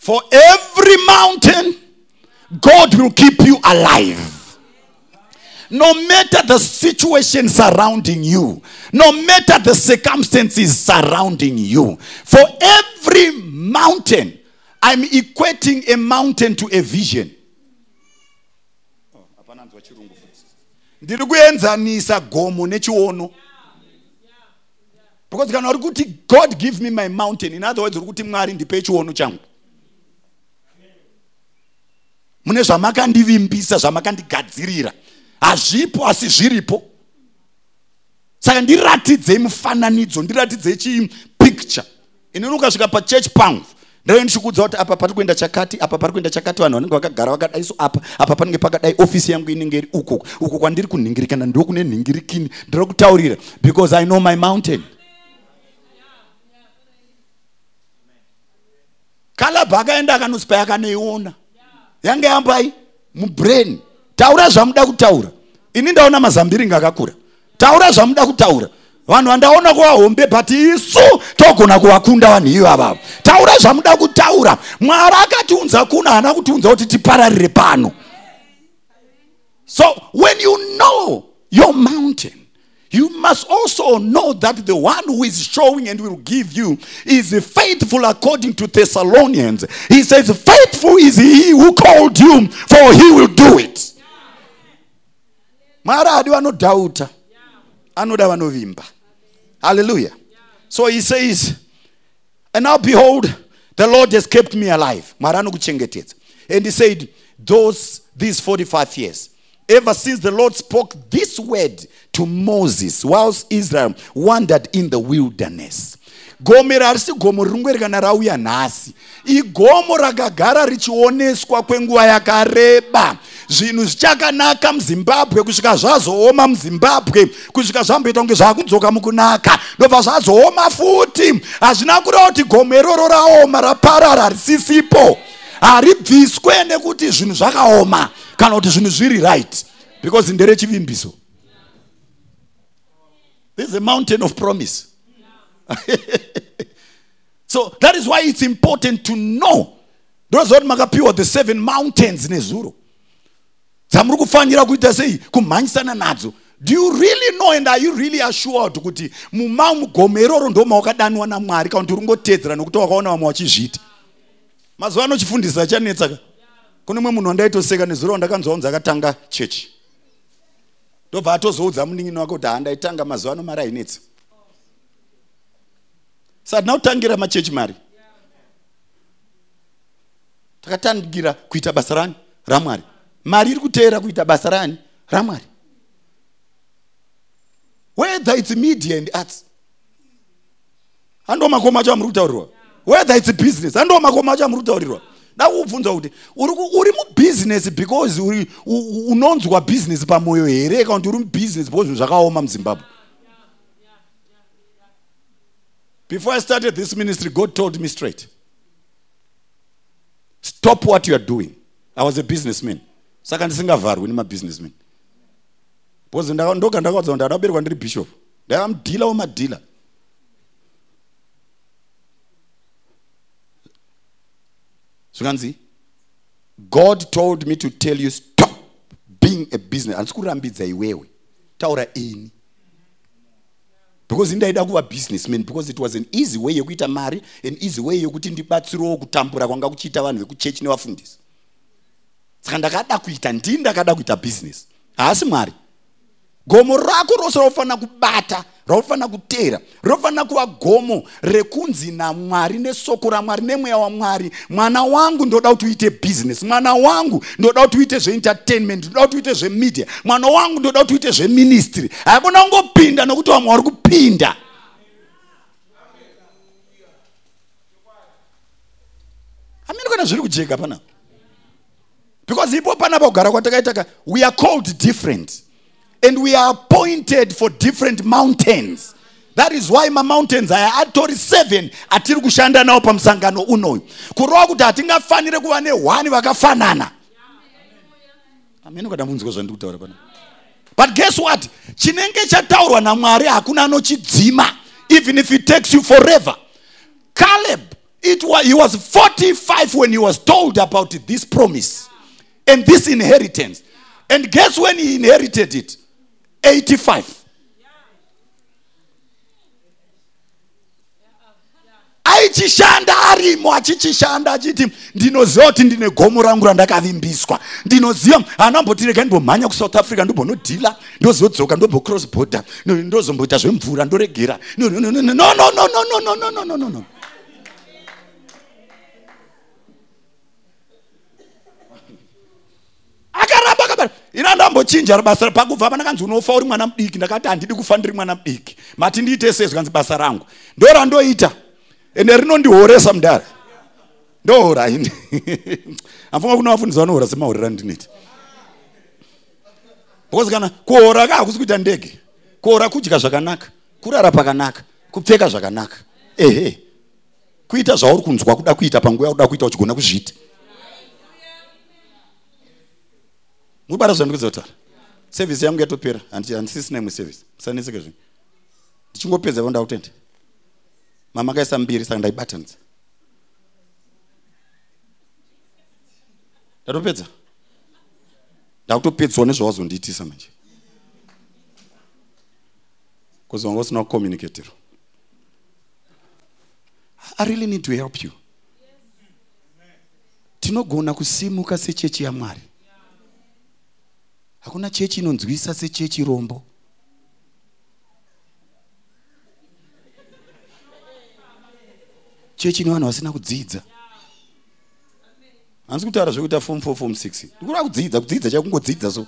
for every mountain god will keep you alive. No matter the situation surrounding you, no matter the circumstances surrounding you, for every mountain, I'm equating a mountain to a vision. Ndiri kuenzanisa gomo nechiono because kana uri kuti god give me my mountain in other words uri kuti mwari ndipe chiono changu mune zvamakandivimbisa zvamakandigadzirira. Hazvipo asi zviripo. Saka ndiratidzei mufananidzo ndiratidzei chii picture. Inini ukasvika pachurch pangu ndave ndichikudza kuti apa pari kuenda chakati apa pari kuenda chakati vanhu vanenge vakagara vakadai. So apa apa panenge pakadai ofisi yangu inenge iri uko. Uko kwandiri kunhingirikana ndo kune nhingirikini ndiri kutaurira. Because i know my mountain. Kalabha akaenda akanospa yakanoiona yange yambai mubrain. Taura zvamuda kutaura. Ini ndaona mazambiringi akakura taura zvamuda kutaura. Vanhu vandaona kuvahombe but isu togona kuvakunda vanhu iyo avavo. Taura zvamuda kutaura. Mwari akatiunza kuna haana kutiunza kuti tipararire pano. So when you know your mountain you must also know that the one who is showing and will give you is faithful according to thessalonians. He says faithful is he who called you for he will do it. Mwari adi vanodhauta anoda vanovimba hallelujah. So he says and now behold the lord has kept me alive. And he said those these 45 years ever since the lord spoke this word to moses whilst israel wandered in the wilderness. Gomo iri harisi gomo riringwerikana rauya nhasi. Igomo rakagara richioneswa kwenguva yakareba. Zvinhu zvichakanaka muzimbabwe kusvika zvazooma muzimbabwe. Kusvika zvamboita kunge zvakudzoka mukunaka. Ndobva zvazooma futi. Hazvina kureva kuti gomo iroro raoma raparara harisisipo haribviswe nekuti zvinhu zvakaoma kana kuti zvinhu zviri right because nderechivimbiso there's a mountain of promise. So that is why it's important to know. Ndoziva kuti makapiwa the seven mountains nezuro dzamuri kufanira kuita sei? Kumhanyisana nadzo. Do you really know and are you really assured kuti muma mugomo iroro ndo maukadaniwa namwari kana kuti uri ngoteedzera nokuti wakaona vamwe vachizviita mazuva ano chifundisa chanetsaka kune mwe munhu wandaitoseka nezuro wandakanzwa unzi akatanga chechi ndobva atozoudza munin'ini wake kuti handaitanga mazuva ano mari ainetsa saka tinakutangira machechi mari. Takatangira kuita basa rani? Ramwari. Mari iri kuteera kuita basa rani? Ramwari. Whether its media and arts. Handiwo makomo acho amuri kutaurirwa. Whether its business. Handiwo makomo acho amuri kutaurirwa ndakubvunza kuti uri mubhizinesi because unonzwa bhizinesi pamwoyo here kana kuti uri mubhizinesi because zvakaoma muzimbabwe. Before i started this ministry god told me straight. Stop what you are doing. I was a businessman. Saka ndisingavharwi nemabhizinesmen because ndoga ndakaudza kuti ndada kuberekwa ndiri bishop. Ndaiva mudhila wemadhila zvikanzi god told me to tell you stop being a business. Handisi kurambidza iwewe. Taura ini. Because indaida kuva businessman because it was an easy way yekuita mari an easy way yekuti ndibatsirewo kutambura kwanga kuchiita vanhu vekuchechi nevafundisi. Saka ndakada kuita ndini ndakada kuita business. Haasi mwari gomo rako rose raufanira kubata raufanira kuteera rinofanira kuva gomo rekunzi namwari nesoko ramwari nemweya wamwari mwana wangu ndoda kuti uite bhizinesi mwana wangu ndoda kuti uite zveentertainment ndoda kuti uite zvemedia mwana wangu ndoda kuti uite zveministry haikona kungopinda nokuti vamwe vari kupinda? Hamini kana zviri kujeka panapa because ipo panapa kugara kwatakaitaka we are called different and we are appointed for different mountains. That is why mamountains aya atori 7 atiri kushanda nawo pamusangano unoyu kurova kuti hatingafaniri kuva nehwani vakafanana. Amene kana munzwa zvandiri kutaura pano but guess what? Chinenge chataurwa namwari hakuna anochidzima even if it takes you forever. Caleb it was, he was 45 when he was told about this promise and this inheritance. And guess when he inherited it 85 aichishanda arimo achichishanda achiti ndinoziva kuti ndine gomo rangu randakavimbiswa ndinoziva anambotirega ndimbomhanya kusouth africa ndombonodhila ndozodzoka ndombocross border ndozomboita zvemvura ndoregera no no no no no no no no no no no no no akaramba akabara ina ndambochinja basa pakubva pandakanzi unofa uri mwana mudiki ndakati handidi kufa ndiri mwana mudiki. Mati ndiite sei zvikanzi basa rangu. Ndorandoita ende rinondihoresa mudara ndohora ini hamfunga kuna vafundisi vanohora semahorero andinoita because kana kuhora ka hakusi kuita ndege. Kuhora kudya zvakanaka kurara pakanaka kupfeka zvakanaka. Ehe. Kuita zvauri kunzwa kuda kuita panguva yakuda kuita uchigona kuzviita mubara zvandikuza kutaura sevhisi yangu yatopera handisisina imwe sevhisi musaneseke zvimwe ndichingopedza vo ndakutenda mama akaisa mbiri saka ndaibatanidza ndatopedza? Ndakutopedzwa nezvawazondiitisa manje. Bcause wanga usina kucommunicatero i really need to help you. Tinogona kusimuka sechechi yamwari hakuna chechi inonzwisa sechechi rombo. Chechi ine vanhu vasina kudzidza. Handisi kutaura zvekuita fom four fom six. Ndikuda kudzidza kudzidza chakungodzidza so.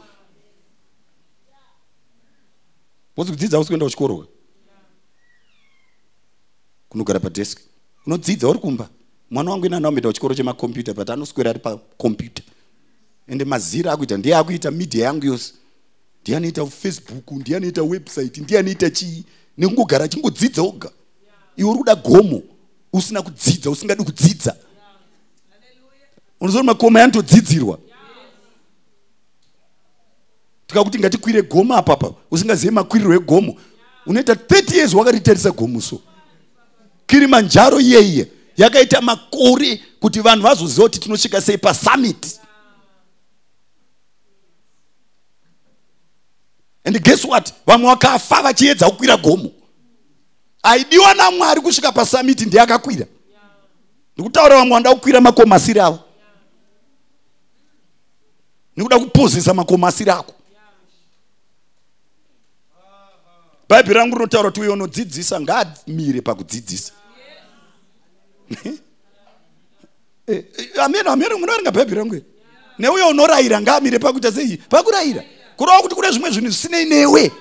Bosi kudzidza hausi kuenda kuchikoro kunogara padesk unodzidza uri kumba? Mwana wangu ina anaomboenda kuchikoro chemakomputa but anoswera ari pakomputa ende mazira akuita ndiye akuita media yangu yose. Ndiye anoita facebook ndiye anoita website ndiye anoita chii nekungogara achingodzidza oga iwe uri kuda gomo usina kudzidza usingadi kudzidza. Unozoona makoma yanotodzidzirwa tikakuti ngatikwire gomo apapa usingazivi makwiriro egomo. Unoita 30 years wakaritarisa gomo so kirimanjaro iyeiye yakaita makore kuti vanhu vazoziva kuti tinosvika sei pasummit and guess what? Vamwe vakafa vachiedza kukwira gomo. Aidiwa namwari kusvika pasamiti ndiye akakwira ndikutaura vamwe vanoda kukwira makomasiri avo. Nekuda kupozesa makomasiri ako. Bhaibheri rangu rinotaura kuti uyo unodzidzisa ngaamire pakudzidzisa. Ameno ameno munoverenga bhaibheri rangu neuyo unorayira ngaamire pakuita sei? Pakurayira kurova kuti kune zvimwe zvinhu zvisinei newe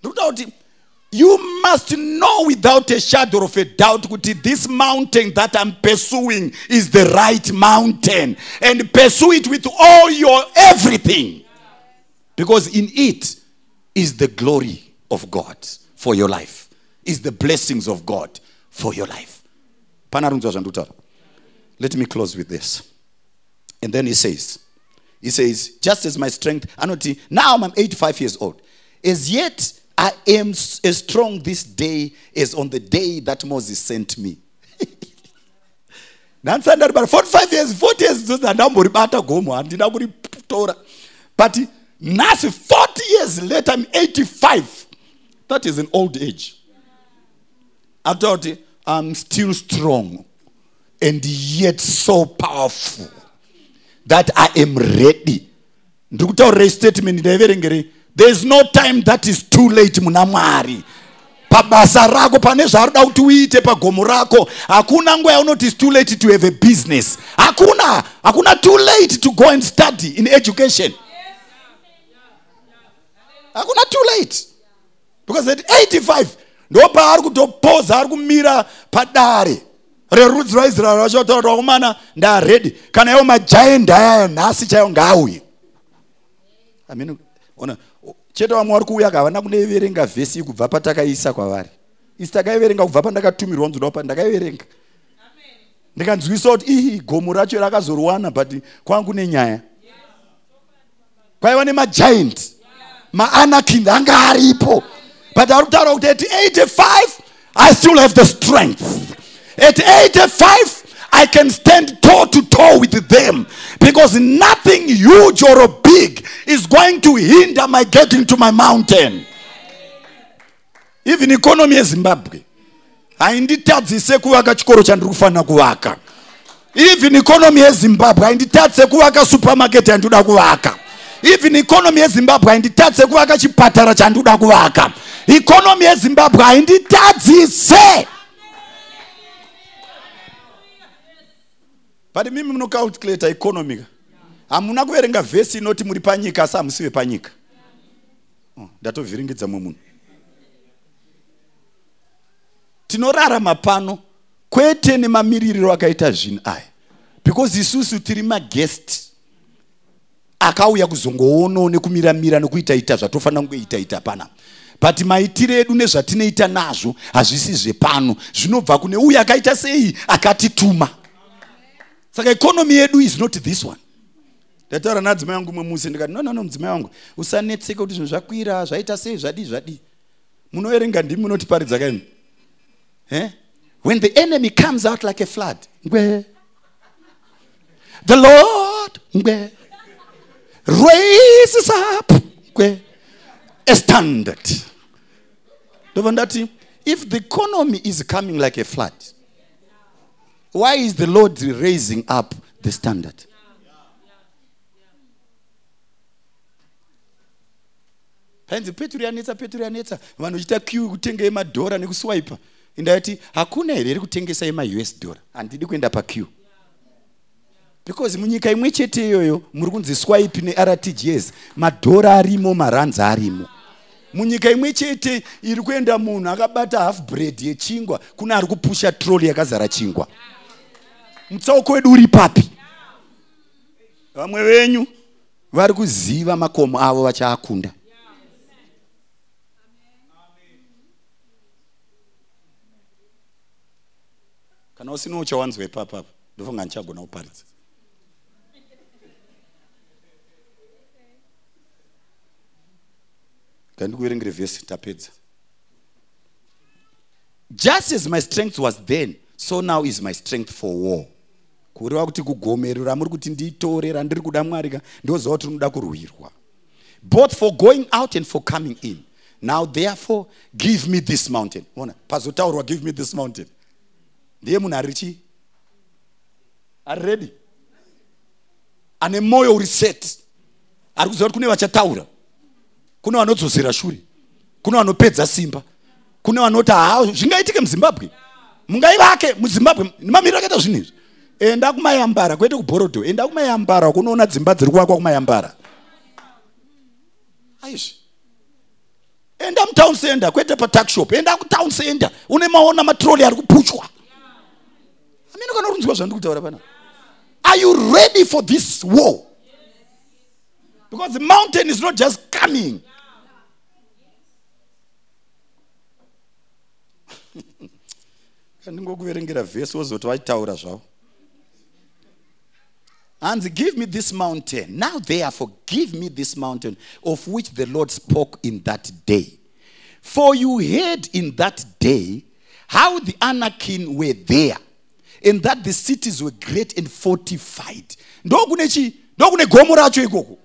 ndikuta kuti you must know without a shadow of a doubt kuti this mountain that i'm pursuing is the right mountain and pursue it with all your everything. Because in it is the glory of god for your life is the blessings of god for your life. Pana runzwa zvandikutaura let me close with this. And then he says he says just as my strength anoti now i'm 85 years old. As yet i am as strong this day as on the day that moses sent me. Ndari bara 45 years 40 years dzose handamboribata gomo handina kuritora but nhasi 40 years later im 85 that is an old age. Ataura kuti i'm still strong and yet so powerful that i am ready. Ndiri kutaurirai statement ndaiverengerei there is no time that is too late muna mwari. Pabasa rako pane zvaroda kuti uite pagomo rako. Hakuna nguva yaunoti its too late to have a business. Hakuna hakuna too late to go and study in education. Hakuna too late. Because at 85 ndo paari kutopoza ari kumira padare rerudzi rwaisraeri vachotaura vakomana ndaredi kana iwo majaendi ayaya nhasi chaiwo ngaauye amen ona chete vamwe vari kuuya havana kuneverenga vhesi kubva patakaisa kwavari isi takaiverenga kubva pandakatumirwa nzwi pa ndakaiverenga ndikanzwisa kuti ii gomo racho rakazorwana but kwangu nenyaya kwaiva nemajaindi maanakind anga aripo but ari kutaura kuti at 85 i still have the strength at 85 I can stand toe to toe with them because nothing huge or big is going to hinder my getting to my mountain. Even economy yeZimbabwe hainditadzise kuvaka chikoro chandiri kufanira kuvaka. Even economy yezimbabwe hainditadzise kuvaka supermarket yandinoda kuvaka. Even economy yezimbabwe hainditadzise kuvaka chipatara chandinoda kuvaka. Economy yezimbabwe hainditadzise but mimi munocalculata economica hamuna kuverenga vhesi inoti muri panyika asi hamusi vepanyika oh, ndatovhiringidza mumwe munhu tinorarama pano kwete nemamiririro akaita zvinhu aya. Because isusu tiri magest akauya kuzongoonawo nekumiramira nekuitaita zvatofanira kungoitaita pana but maitiro edu nezvatinoita nazvo hazvisi zvepano. Zvinobva kune uyo akaita sei? Akatituma saka ikonomi yedu is not this one. Ndataura nadzimai vangu umwe musi ndikati no no no mudzimai wangu usanetseka kuti zvinhu zvakwira zvaita sei zvadii zvadii munoverenga ndimi munotiparidza kaini? Eh? when the enemy comes out like a flood ngwe. The lord ngwe. Raises up ngwe. A standard. Ndobva ndati if the economy is coming like a flood why is the lord raising up the standard? Painzi peturu yanetsa peturu yanetsa. Vanhu vachiita q kutenga yemadhora nekuswipa indati hakuna here iri kutengesa yemaus dollar? Handidi kuenda paq because munyika imwe chete iyoyo muri kunzi swipe nertgs madhora arimo maranzi arimo. Munyika imwe chete iri kuenda munhu akabata half bread yechingwa kuna ari kupusha troli yakazara chingwa mutsauko wedu uri papi. Vamwe venyu vari kuziva makomo avo vachaakunda. Kana usina uchawanzwa ipapapa ndofunga ndichagona kuparidza. Ngandikuverengere vhesi tapedza. Just as my strength was then so now is my strength for war kureva kuti kugomero ramuri kuti nditore randiri kuda mwari ka ndoziva kuti rinoda kurwirwa. Both for going out and for coming in. Now therefore give me this mountain. Ona pazotaurwa give me this mountain. Ndiye munhu ari chi ari redi ane mwoyo uri set. Ari kuziva kuti kune vachataura. Kune vanodzosera shure. Kune vanopedza simba. Kune vanoti ha zvingaitike muzimbabwe. Mungaivake muzimbabwe. Nemamiriro akaita zvinhu izvi enda kumayambara kwete kubhorodo enda kumayambara kunoona dzimba dziri kuvakwa kumayambara. Aizvi. Enda mutown center kwete patakshop enda kutown center une maona matroli ari kupuchwa. Amene kana urunzwa zvandiri kutaura pana are you ready for this war? Because the mountain is not just coming. Kandingokuverengera vhesi wozoti vaitaura zvavo hanzi give me this mountain. Now therefore give me this mountain of which the lord spoke in that day. For you heard in that day how the anakin were there and that the cities were great and fortified. Ndokune chi? Ndokune gomo racho ikoko?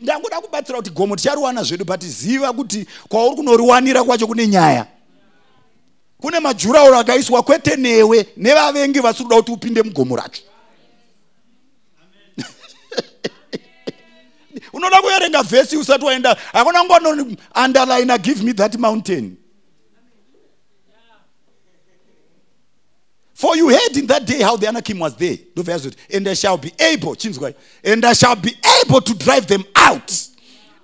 Ndangoda kubatsira kuti gomo tichariwana zvedu but ziva kuti kwauri kunoriwanira kwacho kune nyaya. Kune majurauro akaiswa kwete newe nevavengi vasiri kuda kuti upinde mugomo racho unoda kuerenga vhesi usati waenda hakuna ngononi underline give me that mountain For you heard in that day how the Anakim was there. Ndobva yazoti, And I shall be able, chinzwa, and I shall be able to drive them out,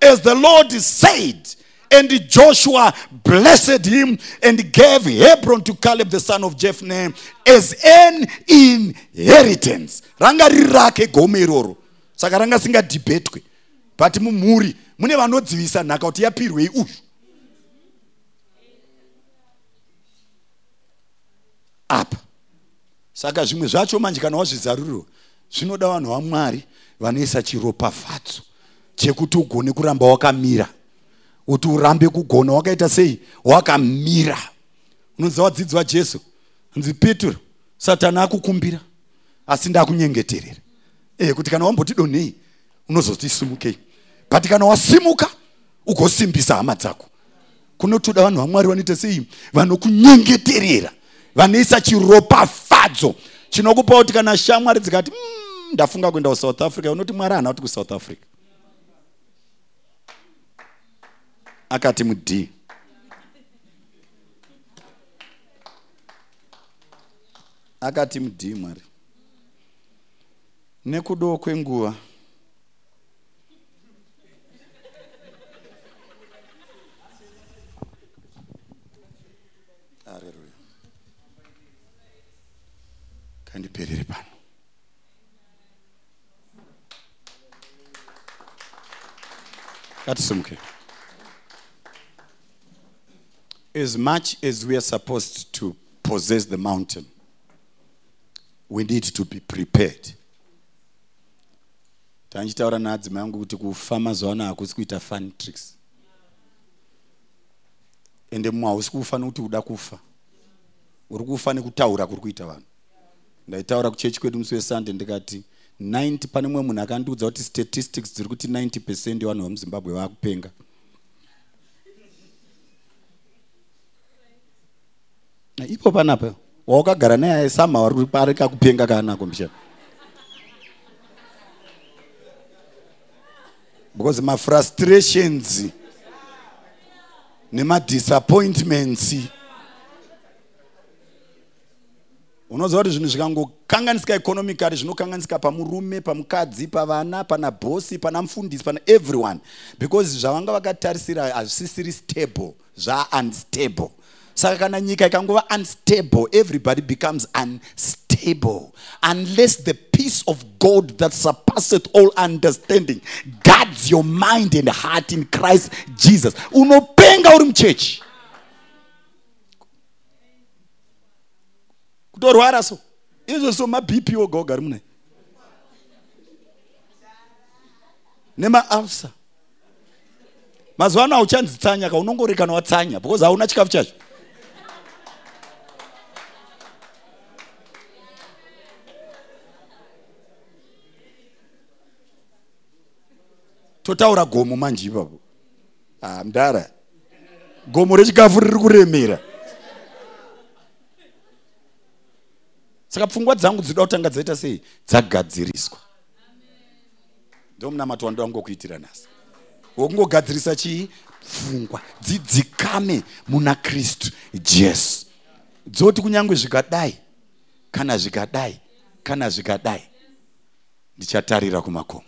as the Lord said. And Joshua blessed him and gave Hebron to Caleb the son of Jephunneh as an inheritance. Ranga riri rake gomo iroro. Saka ranga singadhibhetwe. But mumhuri mune vanodzivisa nhaka kuti yapirwei uyu. apa. Saka zvimwe zvacho manje kana wazvizarurwa zvinoda vanhu vamwari vanoisa chiropafadzo chekuti ugone kuramba wakamira. Kuti urambe kugona wakaita sei? Wakamira. Unonzi wadzidzi wajesu nzi petro satani akukumbira asi ndakunyengeterera e, kuti kana wamboti donhei unozoti simukei but kana wasimuka ugosimbisa hama dzako. Kunotoda vanhu vamwari vanoita sei? Vanokunyengeterera vanoisa chiropafadzo chinokupa kuti kana shamwari dzikati "Mm, ndafunga kuenda kusouth africa. Unoti mwari haana kuti kusouth africa. Akati mud akati mud mwari. Nekudo kwenguva kandiperere pano katisimuke as much as we are supposed to possess the mountain we need to be prepared. Tandichitaura naadzimai angu kuti kufa mazuva ano hakusi kuita fun tricks. Ende mumwe hausi kufa nekuti uda kufa. Uri kufa nekutaura kuri kuita vanhu ndaitaura kuchechi kwedu musi wesunday ndikati 90 pane mumwe munhu akandiudza kuti statistics dziri kuti 90 percent yevanhu vemuzimbabwe vaakupenga. Ipo panapa waukagara naye sama ari kakupenga kaanako mishana because mafrustrations nemadisappointments unoziva kuti zvinhu zvikangokanganisika economically zvinokanganisika pamurume pamukadzi pavana pana bhosi pana mufundisi pana everyone. Because zvavanga vakatarisira hazvisisiri stable zvaunstable saka kana nyika ikangova unstable everybody becomes unstable. Unless the peace of god that surpasseth all understanding guards your mind and heart in christ jesus. Unopenga uri muchechi kutorwara so. Izvo so mabp oga oga ari munai nemaalsa mazuva ano hauchanzitsanya ka unongori kana watsanya because hauna chikafu chacho. Totaura gomo manje ipapo. Ah, mdara gomo rechikafu riri kuremera saka pfungwa dzangu dzinoda kutanga dzaita sei? Dzagadziriswa. Ndo munamato wandoda kungokuitira nhasi. Wokungogadzirisa chii? Pfungwa. Dzidzikame muna kristu jesu. Dzoti kunyange zvikadai kana zvikadai kana zvikadai ndichatarira kumakomo.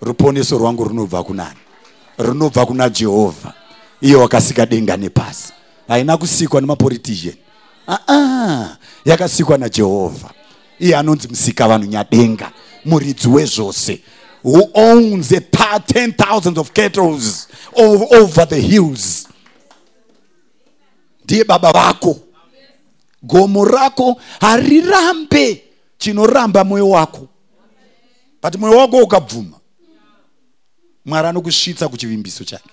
Ruponeso rwangu runobva kunani. Runobva kuna jehovha. Iye wakasika denga nepasi haina kusikwa nemapolitician aa yakasikwa najehovha iye anonzi musika vanhu nyadenga muridzi wezvose who owns a pa- 10,000 of kettles o- over the hills. Ndiye baba vako. Gomo rako harirambe chinoramba mwoyo wako. But mwoyo wako ukabvuma. Mwari anokusvitsa kuchivimbiso chake.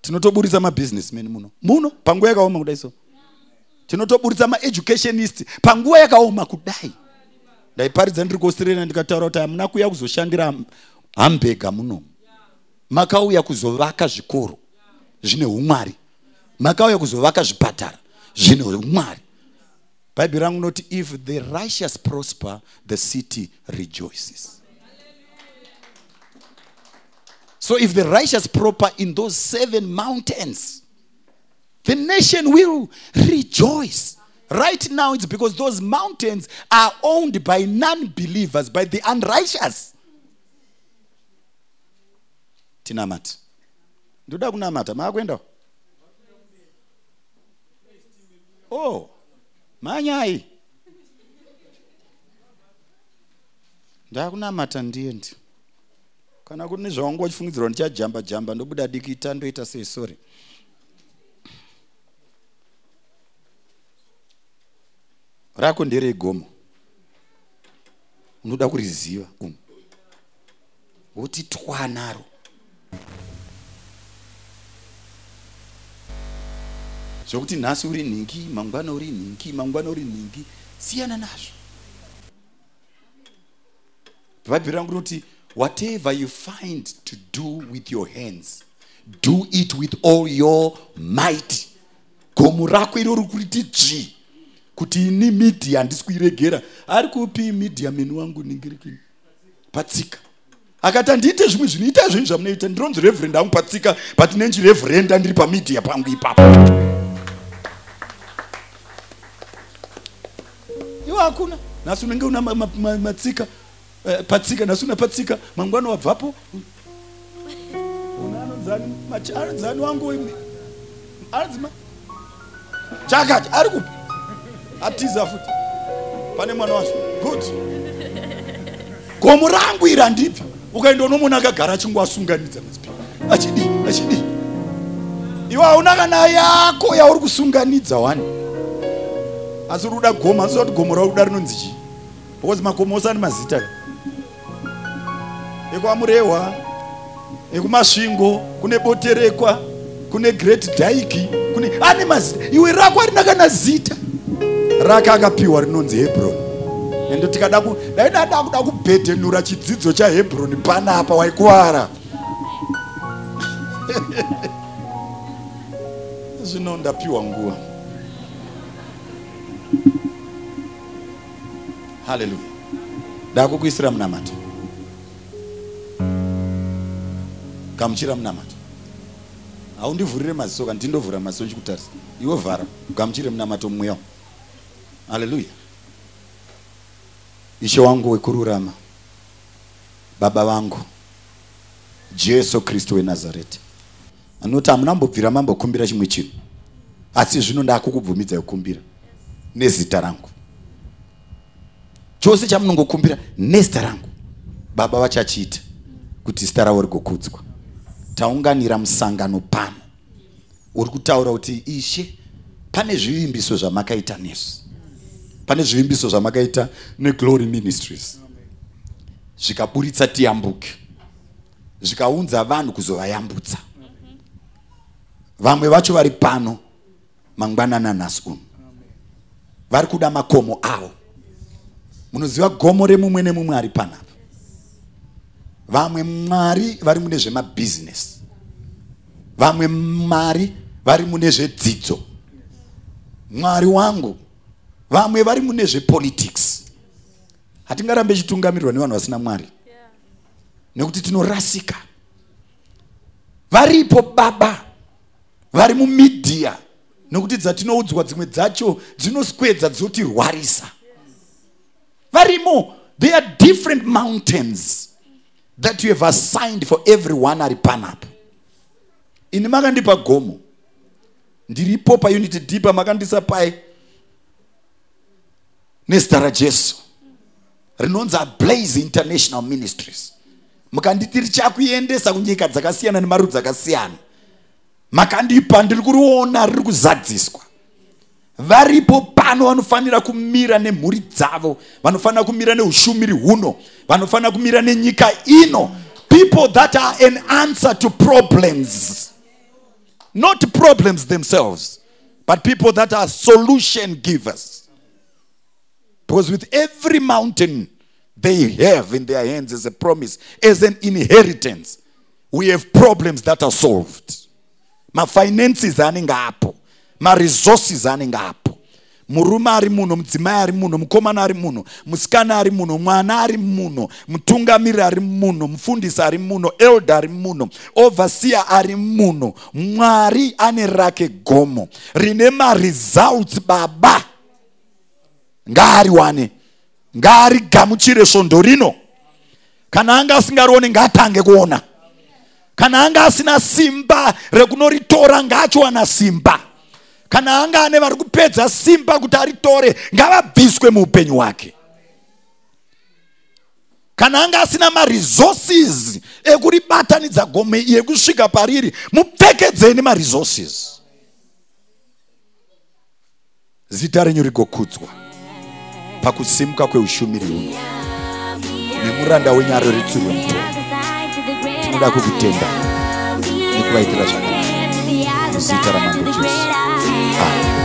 Tinotoburitsa mabhizinesmen muno. Muno? Panguva yakaoma kudai so tinotoburitsa maeducationist panguva yakaoma kudai. Ndaiparidza ndiri kuaustralia ndikataura kuti hamuna kuuya kuzoshandira hambega muno. Makauya kuzovaka zvikoro zvine umwari. Makauya kuzovaka zvipatara zvine umwari. Bhaibheri rangu noti if the righteous prosper the city rejoices. So if the righteous prosper in those seven mountains the nation will rejoice. Right now it's because those mountains are owned by non-believers by the unrighteous. Tinamati ndoda kunamata maakuendawo oh manyai ndakunamata ndiendi kana kune zvawangu wachifungidzirwa ndichajamba jamba ndobuda dikita ndoita sei rako nderegomo unoda kuriziva umu? Woti twanaro zvokuti nhasi uri nhingi mangwana uri nhingi mangwana uri nhingi siyana nazvo. Bhaibheri rangu rinoti whatever you find to do with your hands do it with all your might. Gomo rako iro ri kuriti dzvi kuti ini midhia handisi kuiregera. Ari kupi midhia meni wangu ningirikini patsika. Akati handiite zvimwe zvinhu ita zvinhu zvamunoita. Ndironzi revhurend angu patsika but nenji revhurenda ndiri pamidhia pangu ipapo. Iwo hakuna. Nhasi unenge una ma- ma- ma- matsika eh, patsika nhasi una patsika mangwana wabvapo? Machi- anonzani wangu imwe anzima chakati ari kupi atiza futi pane mwana wacho good. Gomo rangu iri handibvi ukaenda unomona akagara achingoasunganidza masipi achidi achidi. Iwe hauna kana yako yauri kusunganidza wani? Asi uri kuda gomo asi kuti gomo rauri kuda rinonzi chii? Because magomo ose ane mazita ekwamurehwa ekumasvingo kune boterekwa kune great daiki kune ane mazita. Iwe rako harina kana zita rake akapiwa rinonzi hebroni ende tikada ku- dai dada kuda kubhedhenura chidzidzo chahebroni panapa waikuwara. Zvino ndapiwa nguva. Haleluya ndakukuisira munamato gamuchira munamato haundivhurire maziso kana tindovhura maziso chikutarisa iwe vhara gamuchire munamato mumweya umu. Haleluya ishe wangu wekururama baba vangu jesu kristu wenazareti anoti hamunambobvira mambokumbira chimwe chinhu. Asi zvino ndakukubvumidzai kukumbira nezita rangu. Chose chamunongokumbira nezita rangu. Baba vachachiita kuti zita ravo rigokudzwa. Taunganira musangano pano. Uri kutaura kuti ishe pane zvivimbiso zvamakaita nesu pane zvivimbiso zvamakaita neglory ministries. Zvikaburitsa tiyambuke. Zvikaunza vanhu kuzovayambutsa. Vamwe vacho vari pano mangwanana nhasi uno vari kuda makomo avo. Munoziva gomo remumwe nemumwe ari panapa. Vamwe mwari vari mune zvemabhizinesi. Vamwe mwari vari mune zvedzidzo. Mwari wangu vamwe vari mune zvepolitics. Hatingarambe chitungamirirwa nevanhu vasina mwari. Nekuti tinorasika. Varipo baba vari mumidhiya nokuti dzatinoudzwa dzimwe dzacho dzinoswedza dzotirwarisa. Varimo there are different mountains that you have assigned for everyone ari panapa. Ini makandipa gomo. Ndiripo paunity d pamakandisa pai nezita rajesu rinonzi ablaze international ministries. Mukanditi richakuendesa kunyika dzakasiyana nemarudzi akasiyana. Makandipa ndiri kuriona riri kuzadziswa. Varipo pano vanofanira kumira nemhuri dzavo vanofanira kumira neushumiri huno vanofanira kumira nenyika ino. People that are an answer to problems. Not problems themselves but people that are solution givers. Because with every mountain they have in their hands as a promise, as an inheritance, we have problems that are solved. My finances anenge apo maresources anenge apo murume ari muno mudzimai ari muno mukomana ari muno musikana ari muno mwana ari muno mutungamiri ari muno mufundisi ari muno elda ari muno ovhasiya ari muno. Mwari ane rake gomo. Rine maresults baba ngaariwane ngaarigamuchire svondo rino. Kana anga asingarione ngaatange kuona. Kana anga asina simba rekunoritora ngaachiwana simba. Kana anga ane vari kupedza simba kuti aritore ngavabviswe muupenyu hwake. Kana anga asina maresources ekuribatanidza gome yekusvika pariri mupfekedzeni maresources zita renyu rigokudzwa pakusimuka kweushumiri huno nemuranda wenyu ari ritsirwe mutoro tinoda kukutenda nekuvaitira zvakanaka. Muzita ramambo jesu. Amen